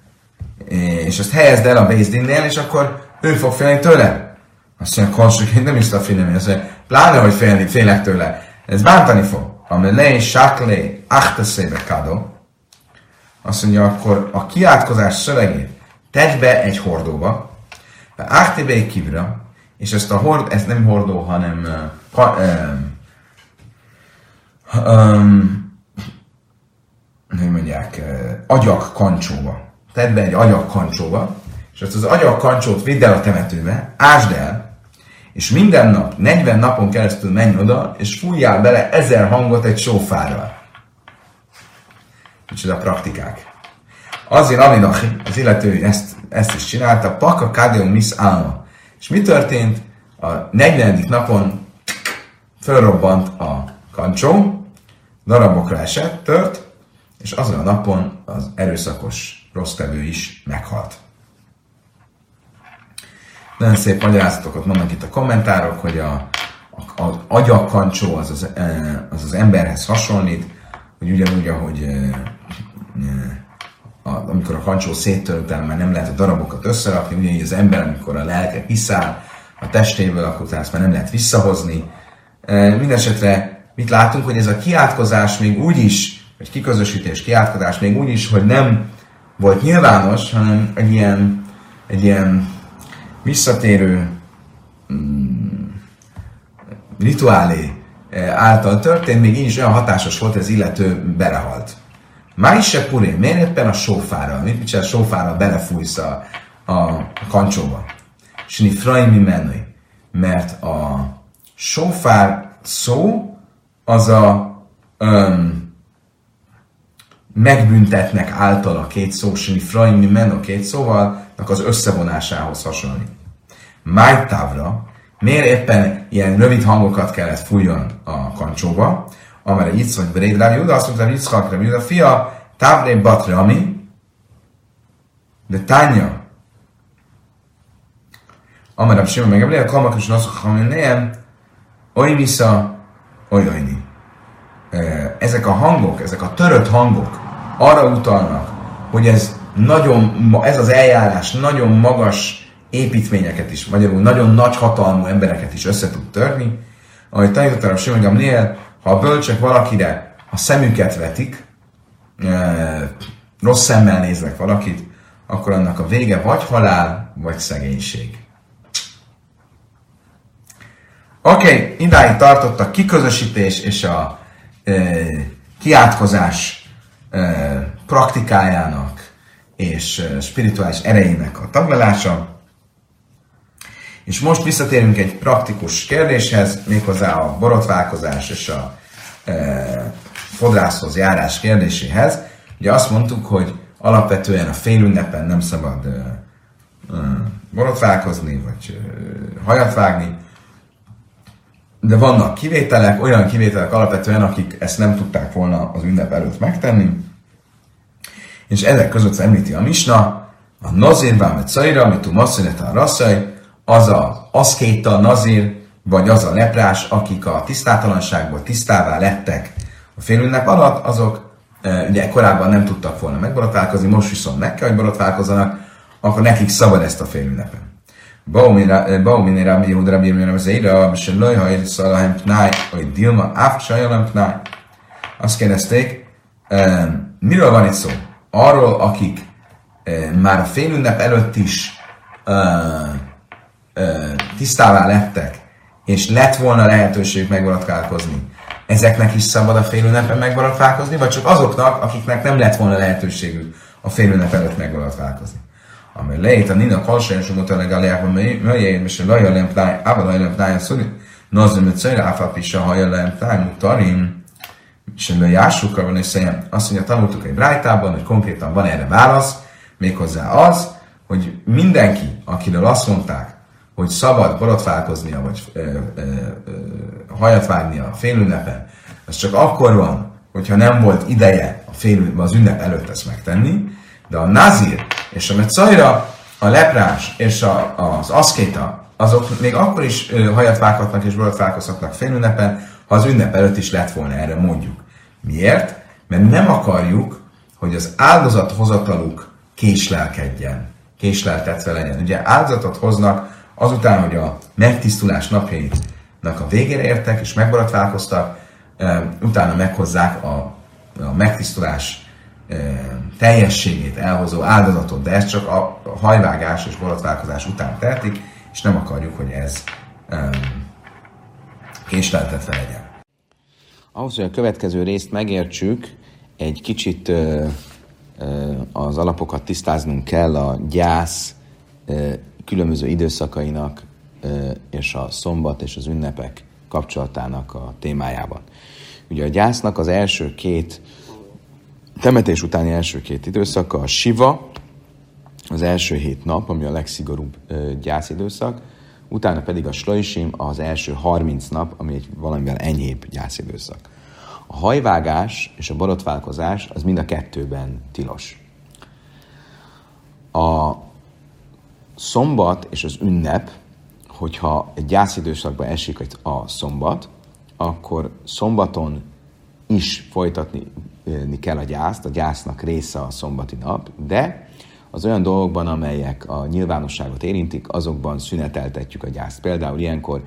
És ezt helyezd el a Bézdinnél, és akkor ő fog félni tőle. Azt mondja, konstruktív, nem is a félni, azt mondja, pláne, hogy félni, félek tőle. Ez bántani fog. Amelé, sáklé, achtaszébe kadó. Azt mondja, akkor a kiátkozás szövegét tedd be egy hordóba, be egy kivra, és ezt a hord, ez nem hordó, hanem uh, ha, um, hogy mondják, agyak kancsóba. Tedd be egy agyak kancsóba, és ezt az agyak kancsót vidd el a temetőbe, ásd el, és minden nap, 40 napon keresztül menj oda, és fújjál bele ezer hangot egy sófárral. Micsoda praktikák. Azért Aminachi, az illető ezt, ezt is csinálta, Paka Kadeum Miss Alma. És mi történt? A 40. napon fölrobbant a kancsó, darabokra esett, tört, és azon a napon az erőszakos rossz tevő is meghalt. Nagyon szép magyarázatokat mondnak itt a kommentárok, hogy a, a, a agyakkancsó az az, e, az az emberhez hasonlít, hogy ugyanúgy, ahogy e, e, a, amikor a kancsó széttör, utána már nem lehet a darabokat összerakni, ugyanígy az ember, amikor a lelke kiszáll a testéből, akkor utána ezt már nem lehet visszahozni. Mindenesetre mit látunk, hogy ez a kiátkozás még úgy is, vagy kiközösítés, kiátkozás még úgy is, hogy nem volt nyilvános, hanem egy ilyen, egy ilyen visszatérő mm, rituálé által történt, még így is olyan hatásos volt, hogy az illető belehalt. se puré, miért éppen a sófára? Mit csinál a sófára belefújsz a, a kancsóba? Sini fraimi menni. Mert a sófár szó az a um, megbüntetnek általa két szó, sini fraimi men a két szóval, az összevonásához hasonlít. Májtávra, miért éppen ilyen rövid hangokat kellett fújjon a kancsóba, amire itt vagy Bréd Rábi Juda, azt mondta, hogy Yitzchak Rábi Juda fia, Távré Batrami, de Tánya, Amara Simon meg Emlél, Kalmak és Naszok Haminnéem, oly vissza, oly olyni. Ezek a hangok, ezek a törött hangok arra utalnak, hogy ez nagyon, ez az eljárás nagyon magas építményeket is, magyarul nagyon nagy hatalmú embereket is össze tud törni. Ahogy tanította a Simon Gamliel, ha a bölcsek valakire a szemüket vetik, e, rossz szemmel néznek valakit, akkor annak a vége vagy halál, vagy szegénység. Oké, okay, idáig tartott a kiközösítés és a e, kiátkozás praktikájának és spirituális erejének a taglalása. És most visszatérünk egy praktikus kérdéshez, méghozzá a borotválkozás és a fodrászhoz járás kérdéséhez. Ugye azt mondtuk, hogy alapvetően a félünnepen nem szabad e, borotválkozni, vagy hajat vágni, de vannak kivételek, olyan kivételek alapvetően, akik ezt nem tudták volna az ünnep előtt megtenni, és ezek között említi a Misna, a Nazir Vámet Szaira, amit a Rasszai, az a aszkéta, nazir, vagy az a leprás, akik a tisztátalanságból tisztává lettek a félünnep alatt, azok e, ugye korábban nem tudtak volna megborotválkozni, most viszont meg kell, hogy borotválkozzanak, akkor nekik szabad ezt a félünnepen. Baumini Rabbi Yehuda Rabbi Yehuda Zeira, és Lajha Szalahem Pnáj, vagy Dilma Áfcsajalem Pnáj. Azt kérdezték, e, miről van itt szó? Arról, akik e, már a félünnep előtt is tisztává lettek, és lett volna lehetőség megborotválkozni, ezeknek is szabad a félünnepen megborotválkozni, vagy csak azoknak, akiknek nem lett volna lehetőségük a félünnep előtt megborotválkozni. Ami lejét a Nina Kalsajon Sumot a legalábbban melyén, és a Laja Lempláj, Ába Laja Lempláj, Szuri, Nazim, hogy Szajra Áfap is a Haja Lempláj, Mutarim, és a Jásukkal van és azt mondja, tanultuk egy brájtában, hogy konkrétan van erre válasz, méghozzá az, hogy mindenki, akiről azt mondták, hogy szabad borotválkoznia, vagy ö, ö, ö, hajat vágnia a félünnepen, ez csak akkor van, hogyha nem volt ideje a fél, az ünnep előtt ezt megtenni, de a nazir és a metszajra, a leprás és a, az aszkéta, azok még akkor is hajat vághatnak és borotválkozhatnak félünnepen, ha az ünnep előtt is lett volna erre mondjuk. Miért? Mert nem akarjuk, hogy az áldozathozataluk késlelkedjen, késleltetve legyen. Ugye áldozatot hoznak azután, hogy a megtisztulás napjainak a végére értek, és megborotválkoztak, utána meghozzák a, a megtisztulás teljességét elhozó áldozatot, de ez csak a hajvágás és borotválkozás után tehetik, és nem akarjuk, hogy ez um, késleltetve legyen. Ahhoz, hogy a következő részt megértsük, egy kicsit uh, uh, az alapokat tisztáznunk kell a gyász uh, különböző időszakainak és a szombat és az ünnepek kapcsolatának a témájában. Ugye a gyásznak az első két, temetés utáni első két időszaka a siva, az első hét nap, ami a legszigorúbb gyászidőszak, utána pedig a slajsim az első 30 nap, ami egy valamivel enyhébb gyászidőszak. A hajvágás és a borotválkozás az mind a kettőben tilos. A szombat és az ünnep, hogyha egy gyászidőszakba esik a szombat, akkor szombaton is folytatni kell a gyászt, a gyásznak része a szombati nap, de az olyan dolgokban, amelyek a nyilvánosságot érintik, azokban szüneteltetjük a gyászt. Például ilyenkor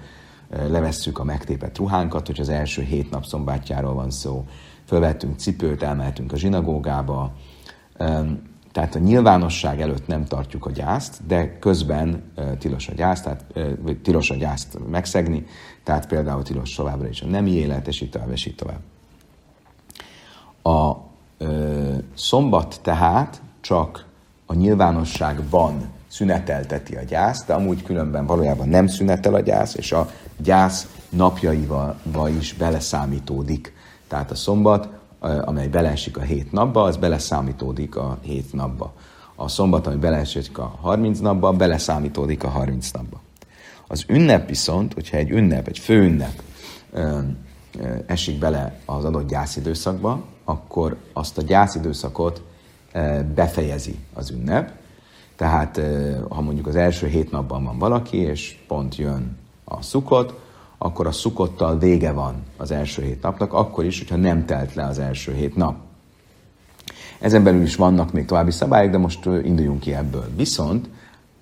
levesszük a megtépett ruhánkat, hogy az első hét nap szombátjáról van szó, fölvettünk cipőt, elmehetünk a zsinagógába, tehát a nyilvánosság előtt nem tartjuk a gyászt, de közben tilos a gyászt, tehát tilos a gyászt megszegni, tehát például tilos továbbra is a nemi élet, és így tovább, és így tovább. A uh, szombat tehát csak a nyilvánosságban szünetelteti a gyászt, de amúgy különben valójában nem szünetel a gyász, és a gyász napjaival is beleszámítódik. Tehát a szombat amely beleesik a hét napba, az beleszámítódik a hét napba. A szombat, ami beleesik a 30 napba, beleszámítódik a 30 napba. Az ünnep viszont, hogyha egy ünnep, egy főünnep esik bele az adott gyászidőszakba, akkor azt a gyászidőszakot befejezi az ünnep. Tehát, ha mondjuk az első hét napban van valaki, és pont jön a szukot, akkor a szukottal vége van az első hét napnak, akkor is, hogyha nem telt le az első hét nap. Ezen belül is vannak még további szabályok, de most induljunk ki ebből. Viszont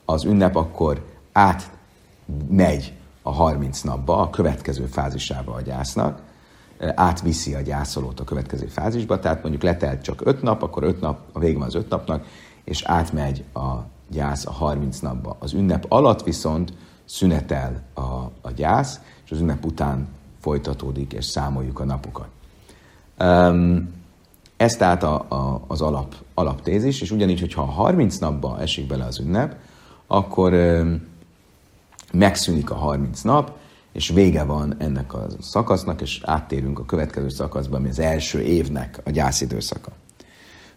az ünnep akkor átmegy a 30 napba, a következő fázisába a gyásznak, átviszi a gyászolót a következő fázisba, tehát mondjuk letelt csak 5 nap, akkor 5 nap, a vége van az 5 napnak, és átmegy a gyász a 30 napba. Az ünnep alatt viszont szünetel a, a gyász, és az ünnep után folytatódik, és számoljuk a napokat. Um, ez tehát a, a, az alap, alaptézis, és ugyanígy, hogyha a 30 napba esik bele az ünnep, akkor um, megszűnik a 30 nap, és vége van ennek a szakasznak, és áttérünk a következő szakaszba, ami az első évnek a gyászidőszaka.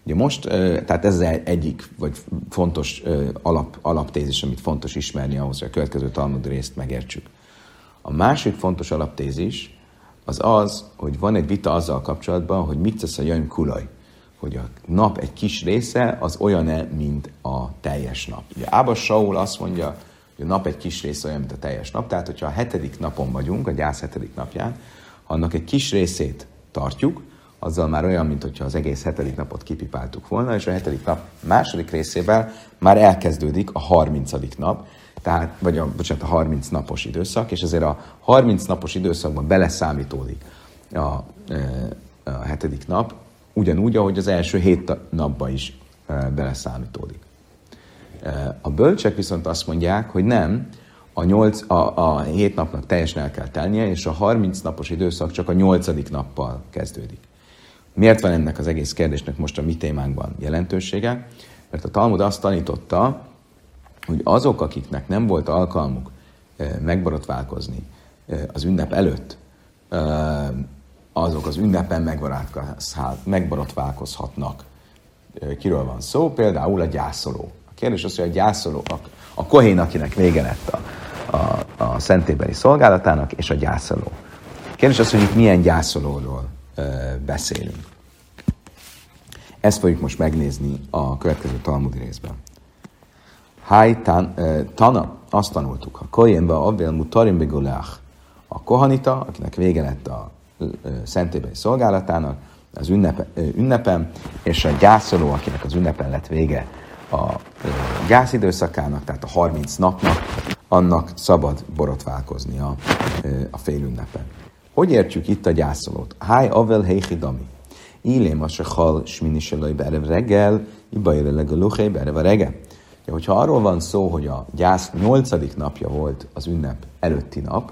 Ugye most, tehát ez az egyik, vagy fontos alap, alaptézis, amit fontos ismerni ahhoz, hogy a következő Talmud részt megértsük. A másik fontos alaptézis az az, hogy van egy vita azzal kapcsolatban, hogy mit tesz a jöjjön kulaj. Hogy a nap egy kis része az olyan-e, mint a teljes nap. Ugye Ába Saul azt mondja, a nap egy kis része olyan, mint a teljes nap. Tehát, hogyha a hetedik napon vagyunk, a gyász hetedik napján, ha annak egy kis részét tartjuk, azzal már olyan, mint hogyha az egész hetedik napot kipipáltuk volna, és a hetedik nap második részével már elkezdődik a harmincadik nap, tehát, vagy a, bocsánat, a 30 napos időszak, és ezért a 30 napos időszakban beleszámítódik a, e, a hetedik nap, ugyanúgy, ahogy az első hét napban is e, beleszámítódik. A bölcsek viszont azt mondják, hogy nem, a, 8, a, a 7 napnak teljesen el kell telnie, és a 30 napos időszak csak a 8. nappal kezdődik. Miért van ennek az egész kérdésnek most a mi témánkban jelentősége? Mert a Talmud azt tanította, hogy azok, akiknek nem volt alkalmuk megborotválkozni az ünnep előtt, azok az ünnepen megborotválkozhatnak. Kiről van szó? Például a gyászoló. Kérdés az, hogy a gyászoló, a, a kohén, akinek vége lett a, a, a szentébeli szolgálatának, és a gyászoló. Kérdés az, hogy itt milyen gyászolóról beszélünk. Ezt fogjuk most megnézni a következő Talmudi részben. Háj tan, Tana, azt tanultuk, a Koyenbe Avél Mutarim Begulach, a Kohanita, akinek vége lett a szentébeli szolgálatának, az ünnepe, ünnepem, és a gyászoló, akinek az ünnepen lett vége a gyászidőszakának, tehát a 30 napnak, annak szabad borotválkozni a, a fél ünnepen. Hogy értjük itt a gyászolót? Háj avel heichidami. Illém a se hal smini se berev reggel, ibajre legaluché berev a reggel. Hogyha arról van szó, hogy a gyász nyolcadik napja volt az ünnep előtti nap,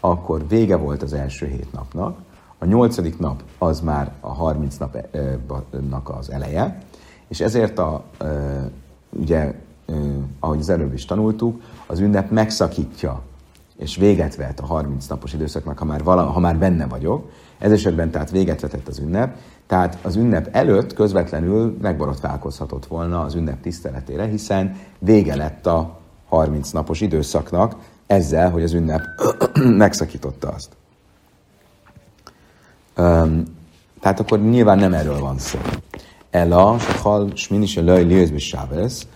akkor vége volt az első hét napnak, a nyolcadik nap az már a 30 napnak az eleje, és ezért a, ugye, ahogy az előbb is tanultuk, az ünnep megszakítja és véget vet a 30 napos időszaknak, ha már, vala, ha már benne vagyok. Ez esetben tehát véget vetett az ünnep, tehát az ünnep előtt közvetlenül megborotválkozhatott volna az ünnep tiszteletére, hiszen vége lett a 30 napos időszaknak ezzel, hogy az ünnep megszakította azt. Um, tehát akkor nyilván nem erről van szó. Ela, hal, smini se laj liőzbe sábesz,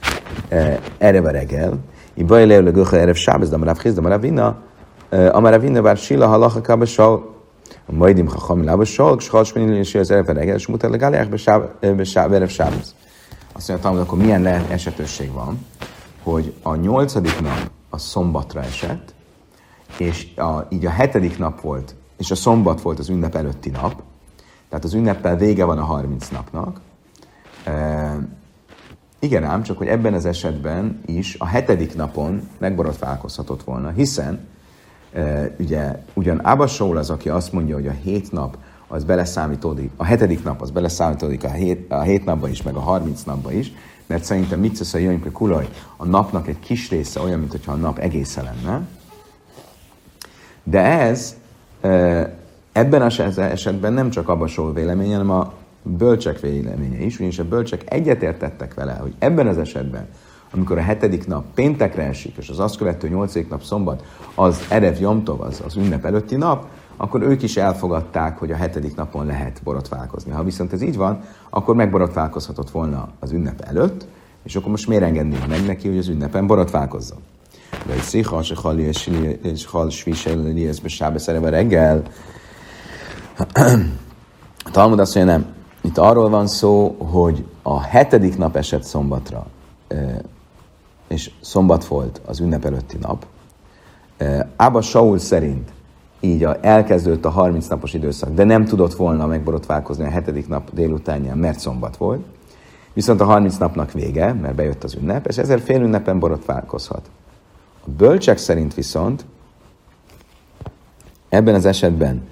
erre a reggel, i baj leo le göche erev sábesz, de amarav chiz, de amarav vinna, amarav vinna bár sila halacha kába sal, a majdim chacham lába sal, és hal smini se az erev a reggel, és mutat legáliák erev sábesz. Azt mondja, akkor milyen esetőség van, hogy a nyolcadik nap a szombatra esett, és a, így a hetedik nap volt, és a szombat volt az ünnep előtti nap, tehát az ünneppel vége van a 30 napnak. Igen ám, csak hogy ebben az esetben is a hetedik napon megborotválkozhatott volna, hiszen e, ugye ugyan Abasol az, aki azt mondja, hogy a hét nap az beleszámítódik, a hetedik nap az beleszámítódik a hét, a hét napba is, meg a harminc napba is, mert szerintem mit szesz a jöjjön kulaj, a napnak egy kis része olyan, mintha a nap egészen lenne. De ez ebben az esetben nem csak Abasol véleménye, hanem a bölcsek véleménye is, ugyanis a bölcsek egyetértettek vele, hogy ebben az esetben, amikor a hetedik nap péntekre esik, és az azt követő nyolcadik nap szombat, az Erev Jomtov, az, az ünnep előtti nap, akkor ők is elfogadták, hogy a hetedik napon lehet borotválkozni. Ha viszont ez így van, akkor megborotválkozhatott volna az ünnep előtt, és akkor most miért engednék meg neki, hogy az ünnepen borotválkozzon? De egy szicha, se hali, és hal svisel, ez reggel. Talmud azt mondja, nem. Itt arról van szó, hogy a hetedik nap esett szombatra, és szombat volt az ünnep előtti nap. Ába Saul szerint így a, elkezdődött a 30 napos időszak, de nem tudott volna megborotválkozni a hetedik nap délutánján, mert szombat volt. Viszont a 30 napnak vége, mert bejött az ünnep, és ezért fél ünnepen borotválkozhat. A bölcsek szerint viszont ebben az esetben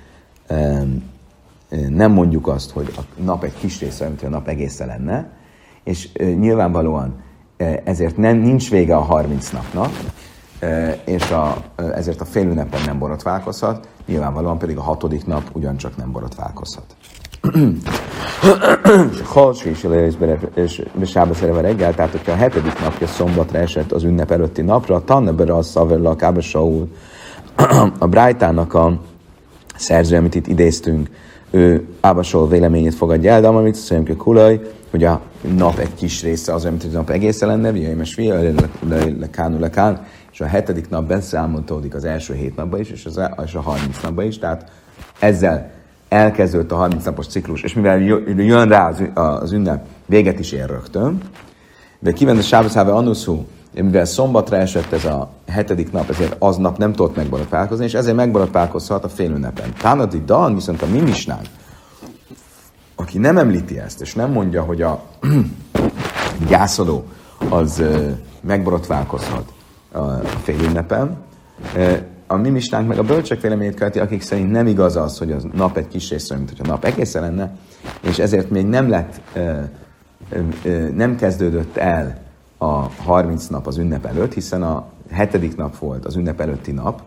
nem mondjuk azt, hogy a nap egy kis része, mint a nap egészen lenne, és nyilvánvalóan ezért nem, nincs vége a 30 napnak, és a, ezért a fél ünnepen nem borotválkozhat, nyilvánvalóan pedig a hatodik nap ugyancsak nem borotválkozhat. Halsvi és besába szereve reggel, tehát hogyha a hetedik napja szombatra esett az ünnep előtti napra, Tannebere a Szavella, a Kába Saul, a Brájtának a szerző, amit itt idéztünk, ő Ábasol véleményét fogadja el, de amit hogy kulaj, hogy a nap egy kis része az, hogy a nap egészen lenne, Viaimes Via, Lekán, Lekán, és a hetedik nap beszámoltódik az első hét napban is, és, az, és a harminc napban is, tehát ezzel elkezdődött a 30 napos ciklus, és mivel jön rá az, az ünnep, véget is ér rögtön, de kivenne Sábaszháve Anuszú, mivel szombatra esett ez a hetedik nap, ezért aznap nem tudott megborotválkozni, és ezért megborotválkozhat a fél ünnepen. Tánadi Dan, viszont a mi aki nem említi ezt, és nem mondja, hogy a gyászoló az megborotválkozhat a fél ünnepen, a mi meg a bölcsek véleményét követi, akik szerint nem igaz az, hogy a nap egy kis része, mint hogy a nap egészen lenne, és ezért még nem lett, nem kezdődött el a 30 nap az ünnep előtt, hiszen a hetedik nap volt az ünnep előtti nap,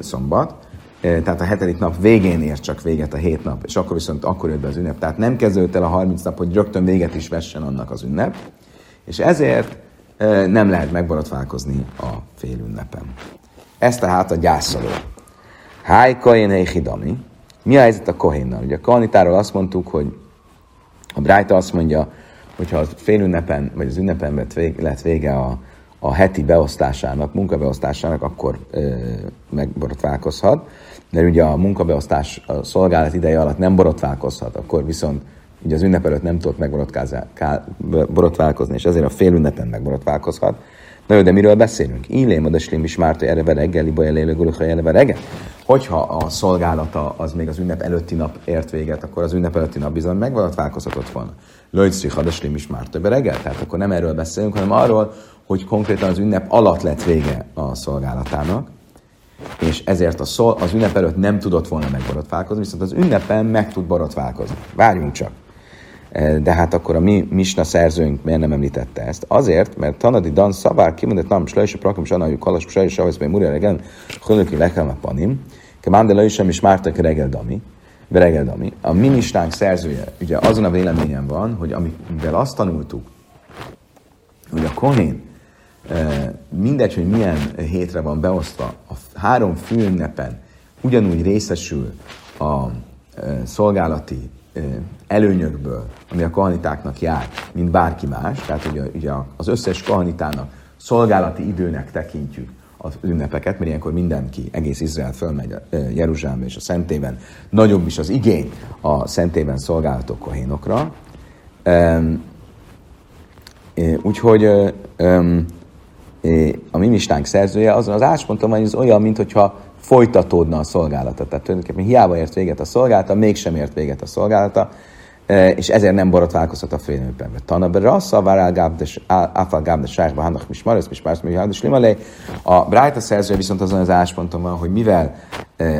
szombat, tehát a hetedik nap végén ért csak véget a hét nap, és akkor viszont akkor jött be az ünnep. Tehát nem kezdődött el a 30 nap, hogy rögtön véget is vessen annak az ünnep, és ezért nem lehet megborotválkozni a fél ünnepen. Ez tehát a gyászoló. Háj, Kohen Hidami. Mi a helyzet a Kohénnal? Ugye a Kohanitáról azt mondtuk, hogy a Brájta azt mondja, hogyha a fél ünnepen, vagy az ünnepen lett vége, lett vége a, a heti beosztásának, munkabeosztásának, akkor ö, megborotválkozhat. De ugye a munkabeosztás a szolgálat ideje alatt nem borotválkozhat, akkor viszont ugye az ünnep előtt nem tudott megborotválkozni, és ezért a fél ünnepen megborotválkozhat. Na jó, de miről beszélünk? Illém, a deslim is márta erre reggel, ibolya lélő guluha erre reggel. Hogyha a szolgálata az még az ünnep előtti nap ért véget, akkor az ünnep előtti nap bizony megváltoztatott volna. Lőjtszri, hadeslim is márta reggel. Tehát akkor nem erről beszélünk, hanem arról, hogy konkrétan az ünnep alatt lett vége a szolgálatának, és ezért a szol, az ünnep előtt nem tudott volna megborotválkozni, viszont az ünnepen meg tud borotválkozni. Várjunk csak. De hát akkor a mi misna szerzőnk miért nem említette ezt? Azért, mert Tanadi Dan Szavár kimondott nem, Slajs a Prakom, Sanaljuk Kalas, Slajs Savasz, Bej Murja Regen, Hölöki Lekelme Panim, Kemán de Lajsem is Mártak Regel Dami, Regel Dami. A mi misnánk szerzője ugye azon a véleményen van, hogy amivel azt tanultuk, hogy a Kohén mindegy, hogy milyen hétre van beosztva, a három főünnepen ugyanúgy részesül a szolgálati előnyökből, ami a kohanitáknak jár, mint bárki más, tehát ugye, ugye az összes kohanitának szolgálati időnek tekintjük az ünnepeket, mert ilyenkor mindenki, egész Izrael fölmegy Jeruzsálembe és a szentében, nagyobb is az igény a szentében szolgálatok kohénokra. Úgyhogy a mi mistánk szerzője azon az ásponton van, hogy ez olyan, mintha folytatódna a szolgálata. Tehát tulajdonképpen hiába ért véget a szolgálata, mégsem ért véget a szolgálata, és ezért nem borotválkozhat a félnőben. Tana rassza, vár áfal gábdes sárba, hannak mismaresz, mismaresz, mismaresz, limalé. A Brájta szerző viszont azon az ásponton van, hogy mivel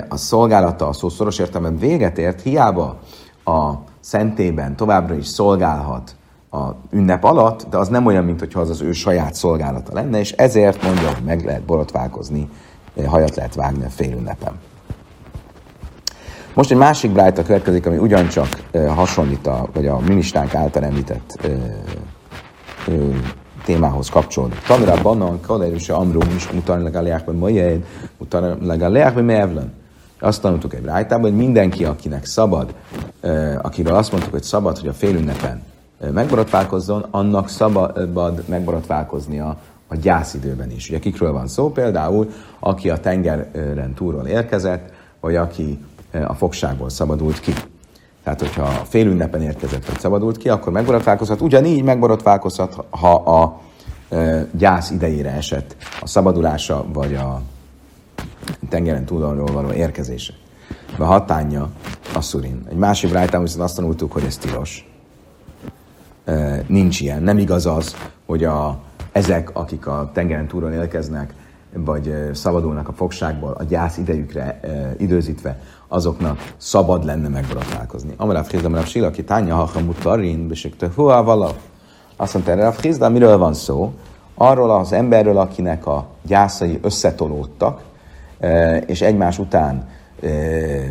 a szolgálata a szó szoros értelemben véget ért, hiába a szentében továbbra is szolgálhat a ünnep alatt, de az nem olyan, mint hogyha az az ő saját szolgálata lenne, és ezért mondja, hogy meg lehet borotválkozni hajat lehet vágni a fél ünnepen. Most egy másik brájta következik, ami ugyancsak hasonlít a, vagy a ministánk által említett uh, uh, témához kapcsolódik. Tanra bannan, kalerőse amrum is mutan legaliákban majed, mutan legaliákban mevlen. Azt tanultuk egy brájtában, hogy mindenki, akinek szabad, akiről azt mondtuk, hogy szabad, hogy a félünnepen megborotválkozzon, annak szabad megborotválkoznia a gyászidőben is. Ugye kikről van szó? Például, aki a tengeren túlról érkezett, vagy aki a fogságból szabadult ki. Tehát, hogyha a fél ünnepen érkezett, vagy szabadult ki, akkor megborotválkozhat. Ugyanígy megborotválkozhat, ha a gyász idejére esett a szabadulása, vagy a tengeren túlról való érkezése. A hatánya a szurin. Egy másik rájtám viszont azt tanultuk, hogy ez tilos. Nincs ilyen. Nem igaz az, hogy a ezek, akik a tengeren túron élkeznek, vagy szabadulnak a fogságból a gyász idejükre e, időzítve, azoknak szabad lenne megborotválkozni. Amaráv Hizda, Amaráv Sila, aki tánya hacham utarin, besikte huá vala. Azt mondta erre, Rav Hizda, miről van szó? Arról az emberről, akinek a gyászai összetolódtak, e, és egymás után e,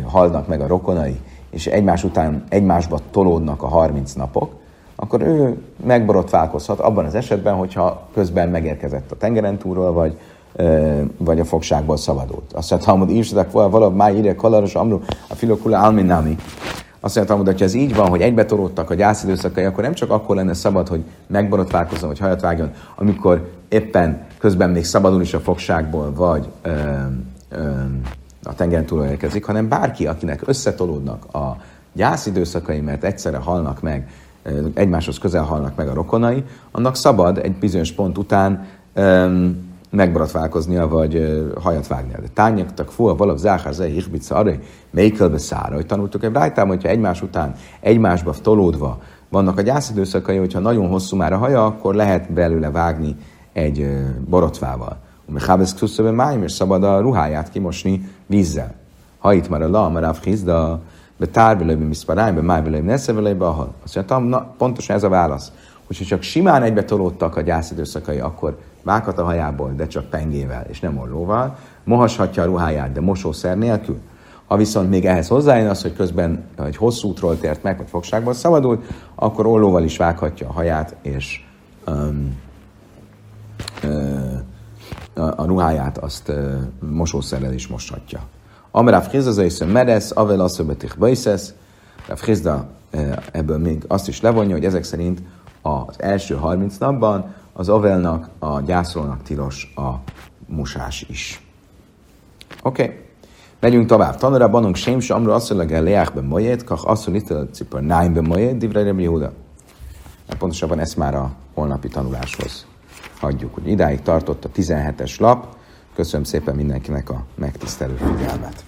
halnak meg a rokonai, és egymás után egymásba tolódnak a 30 napok, akkor ő megborotválkozhat abban az esetben, hogyha közben megérkezett a tengeren túlról, vagy, vagy a fogságból szabadult. Azt mondja, Talmud írsadak valahogy máj írja kalaros amru, a filokula alminami. Azt mondja, hogy ez így van, hogy egybetoroltak a gyászidőszakai, akkor nem csak akkor lenne szabad, hogy megborotválkozzon, vagy hajat vágjon, amikor éppen közben még szabadul is a fogságból, vagy ö, ö, a tengeren túlról érkezik, hanem bárki, akinek összetolódnak a gyászidőszakai, mert egyszerre halnak meg, egymáshoz közel halnak meg a rokonai, annak szabad egy bizonyos pont után um, megborotválkoznia, vagy hajat vágnia. De tányaktak a valav záhár zeh hichbica arra, melyikölbe szára, hogy tanultuk egy rájtám, hogyha egymás után egymásba tolódva vannak a gyászidőszakai, hogyha nagyon hosszú már a haja, akkor lehet belőle vágni egy borotvával. Ami hábesz kuszöbe májm, és szabad a ruháját kimosni vízzel. Ha itt már a la, már a betárvelőbe, miszparájbe, májvelőbe, neszevelőbe, ahol. Azt mondja, na, pontosan ez a válasz. Hogyha csak simán egybe tolódtak a gyászidőszakai, akkor vághat a hajából, de csak pengével, és nem ollóval, mohashatja a ruháját, de mosószer nélkül. Ha viszont még ehhez hozzájön az, hogy közben egy hosszú útról tért meg, vagy fogságból szabadult, akkor ollóval is vághatja a haját, és um, a, ruháját azt mosószerrel is moshatja. Amráv Chizda zaisze meresz, avel asszöbetich bajszesz. Rav ebből még azt is levonja, hogy ezek szerint az első 30 napban az avelnak, a gyászolónak tilos a musás is. Oké. Okay. Megyünk tovább. Tanulra banunk sem se amru asszonylag el leákben majed, kach asszony itt cipar nájnben majed, divre Rebbi Yehuda. Pontosabban ezt már a holnapi tanuláshoz hagyjuk. Hogy idáig tartott a 17-es lap, Köszönöm szépen mindenkinek a megtisztelő figyelmet.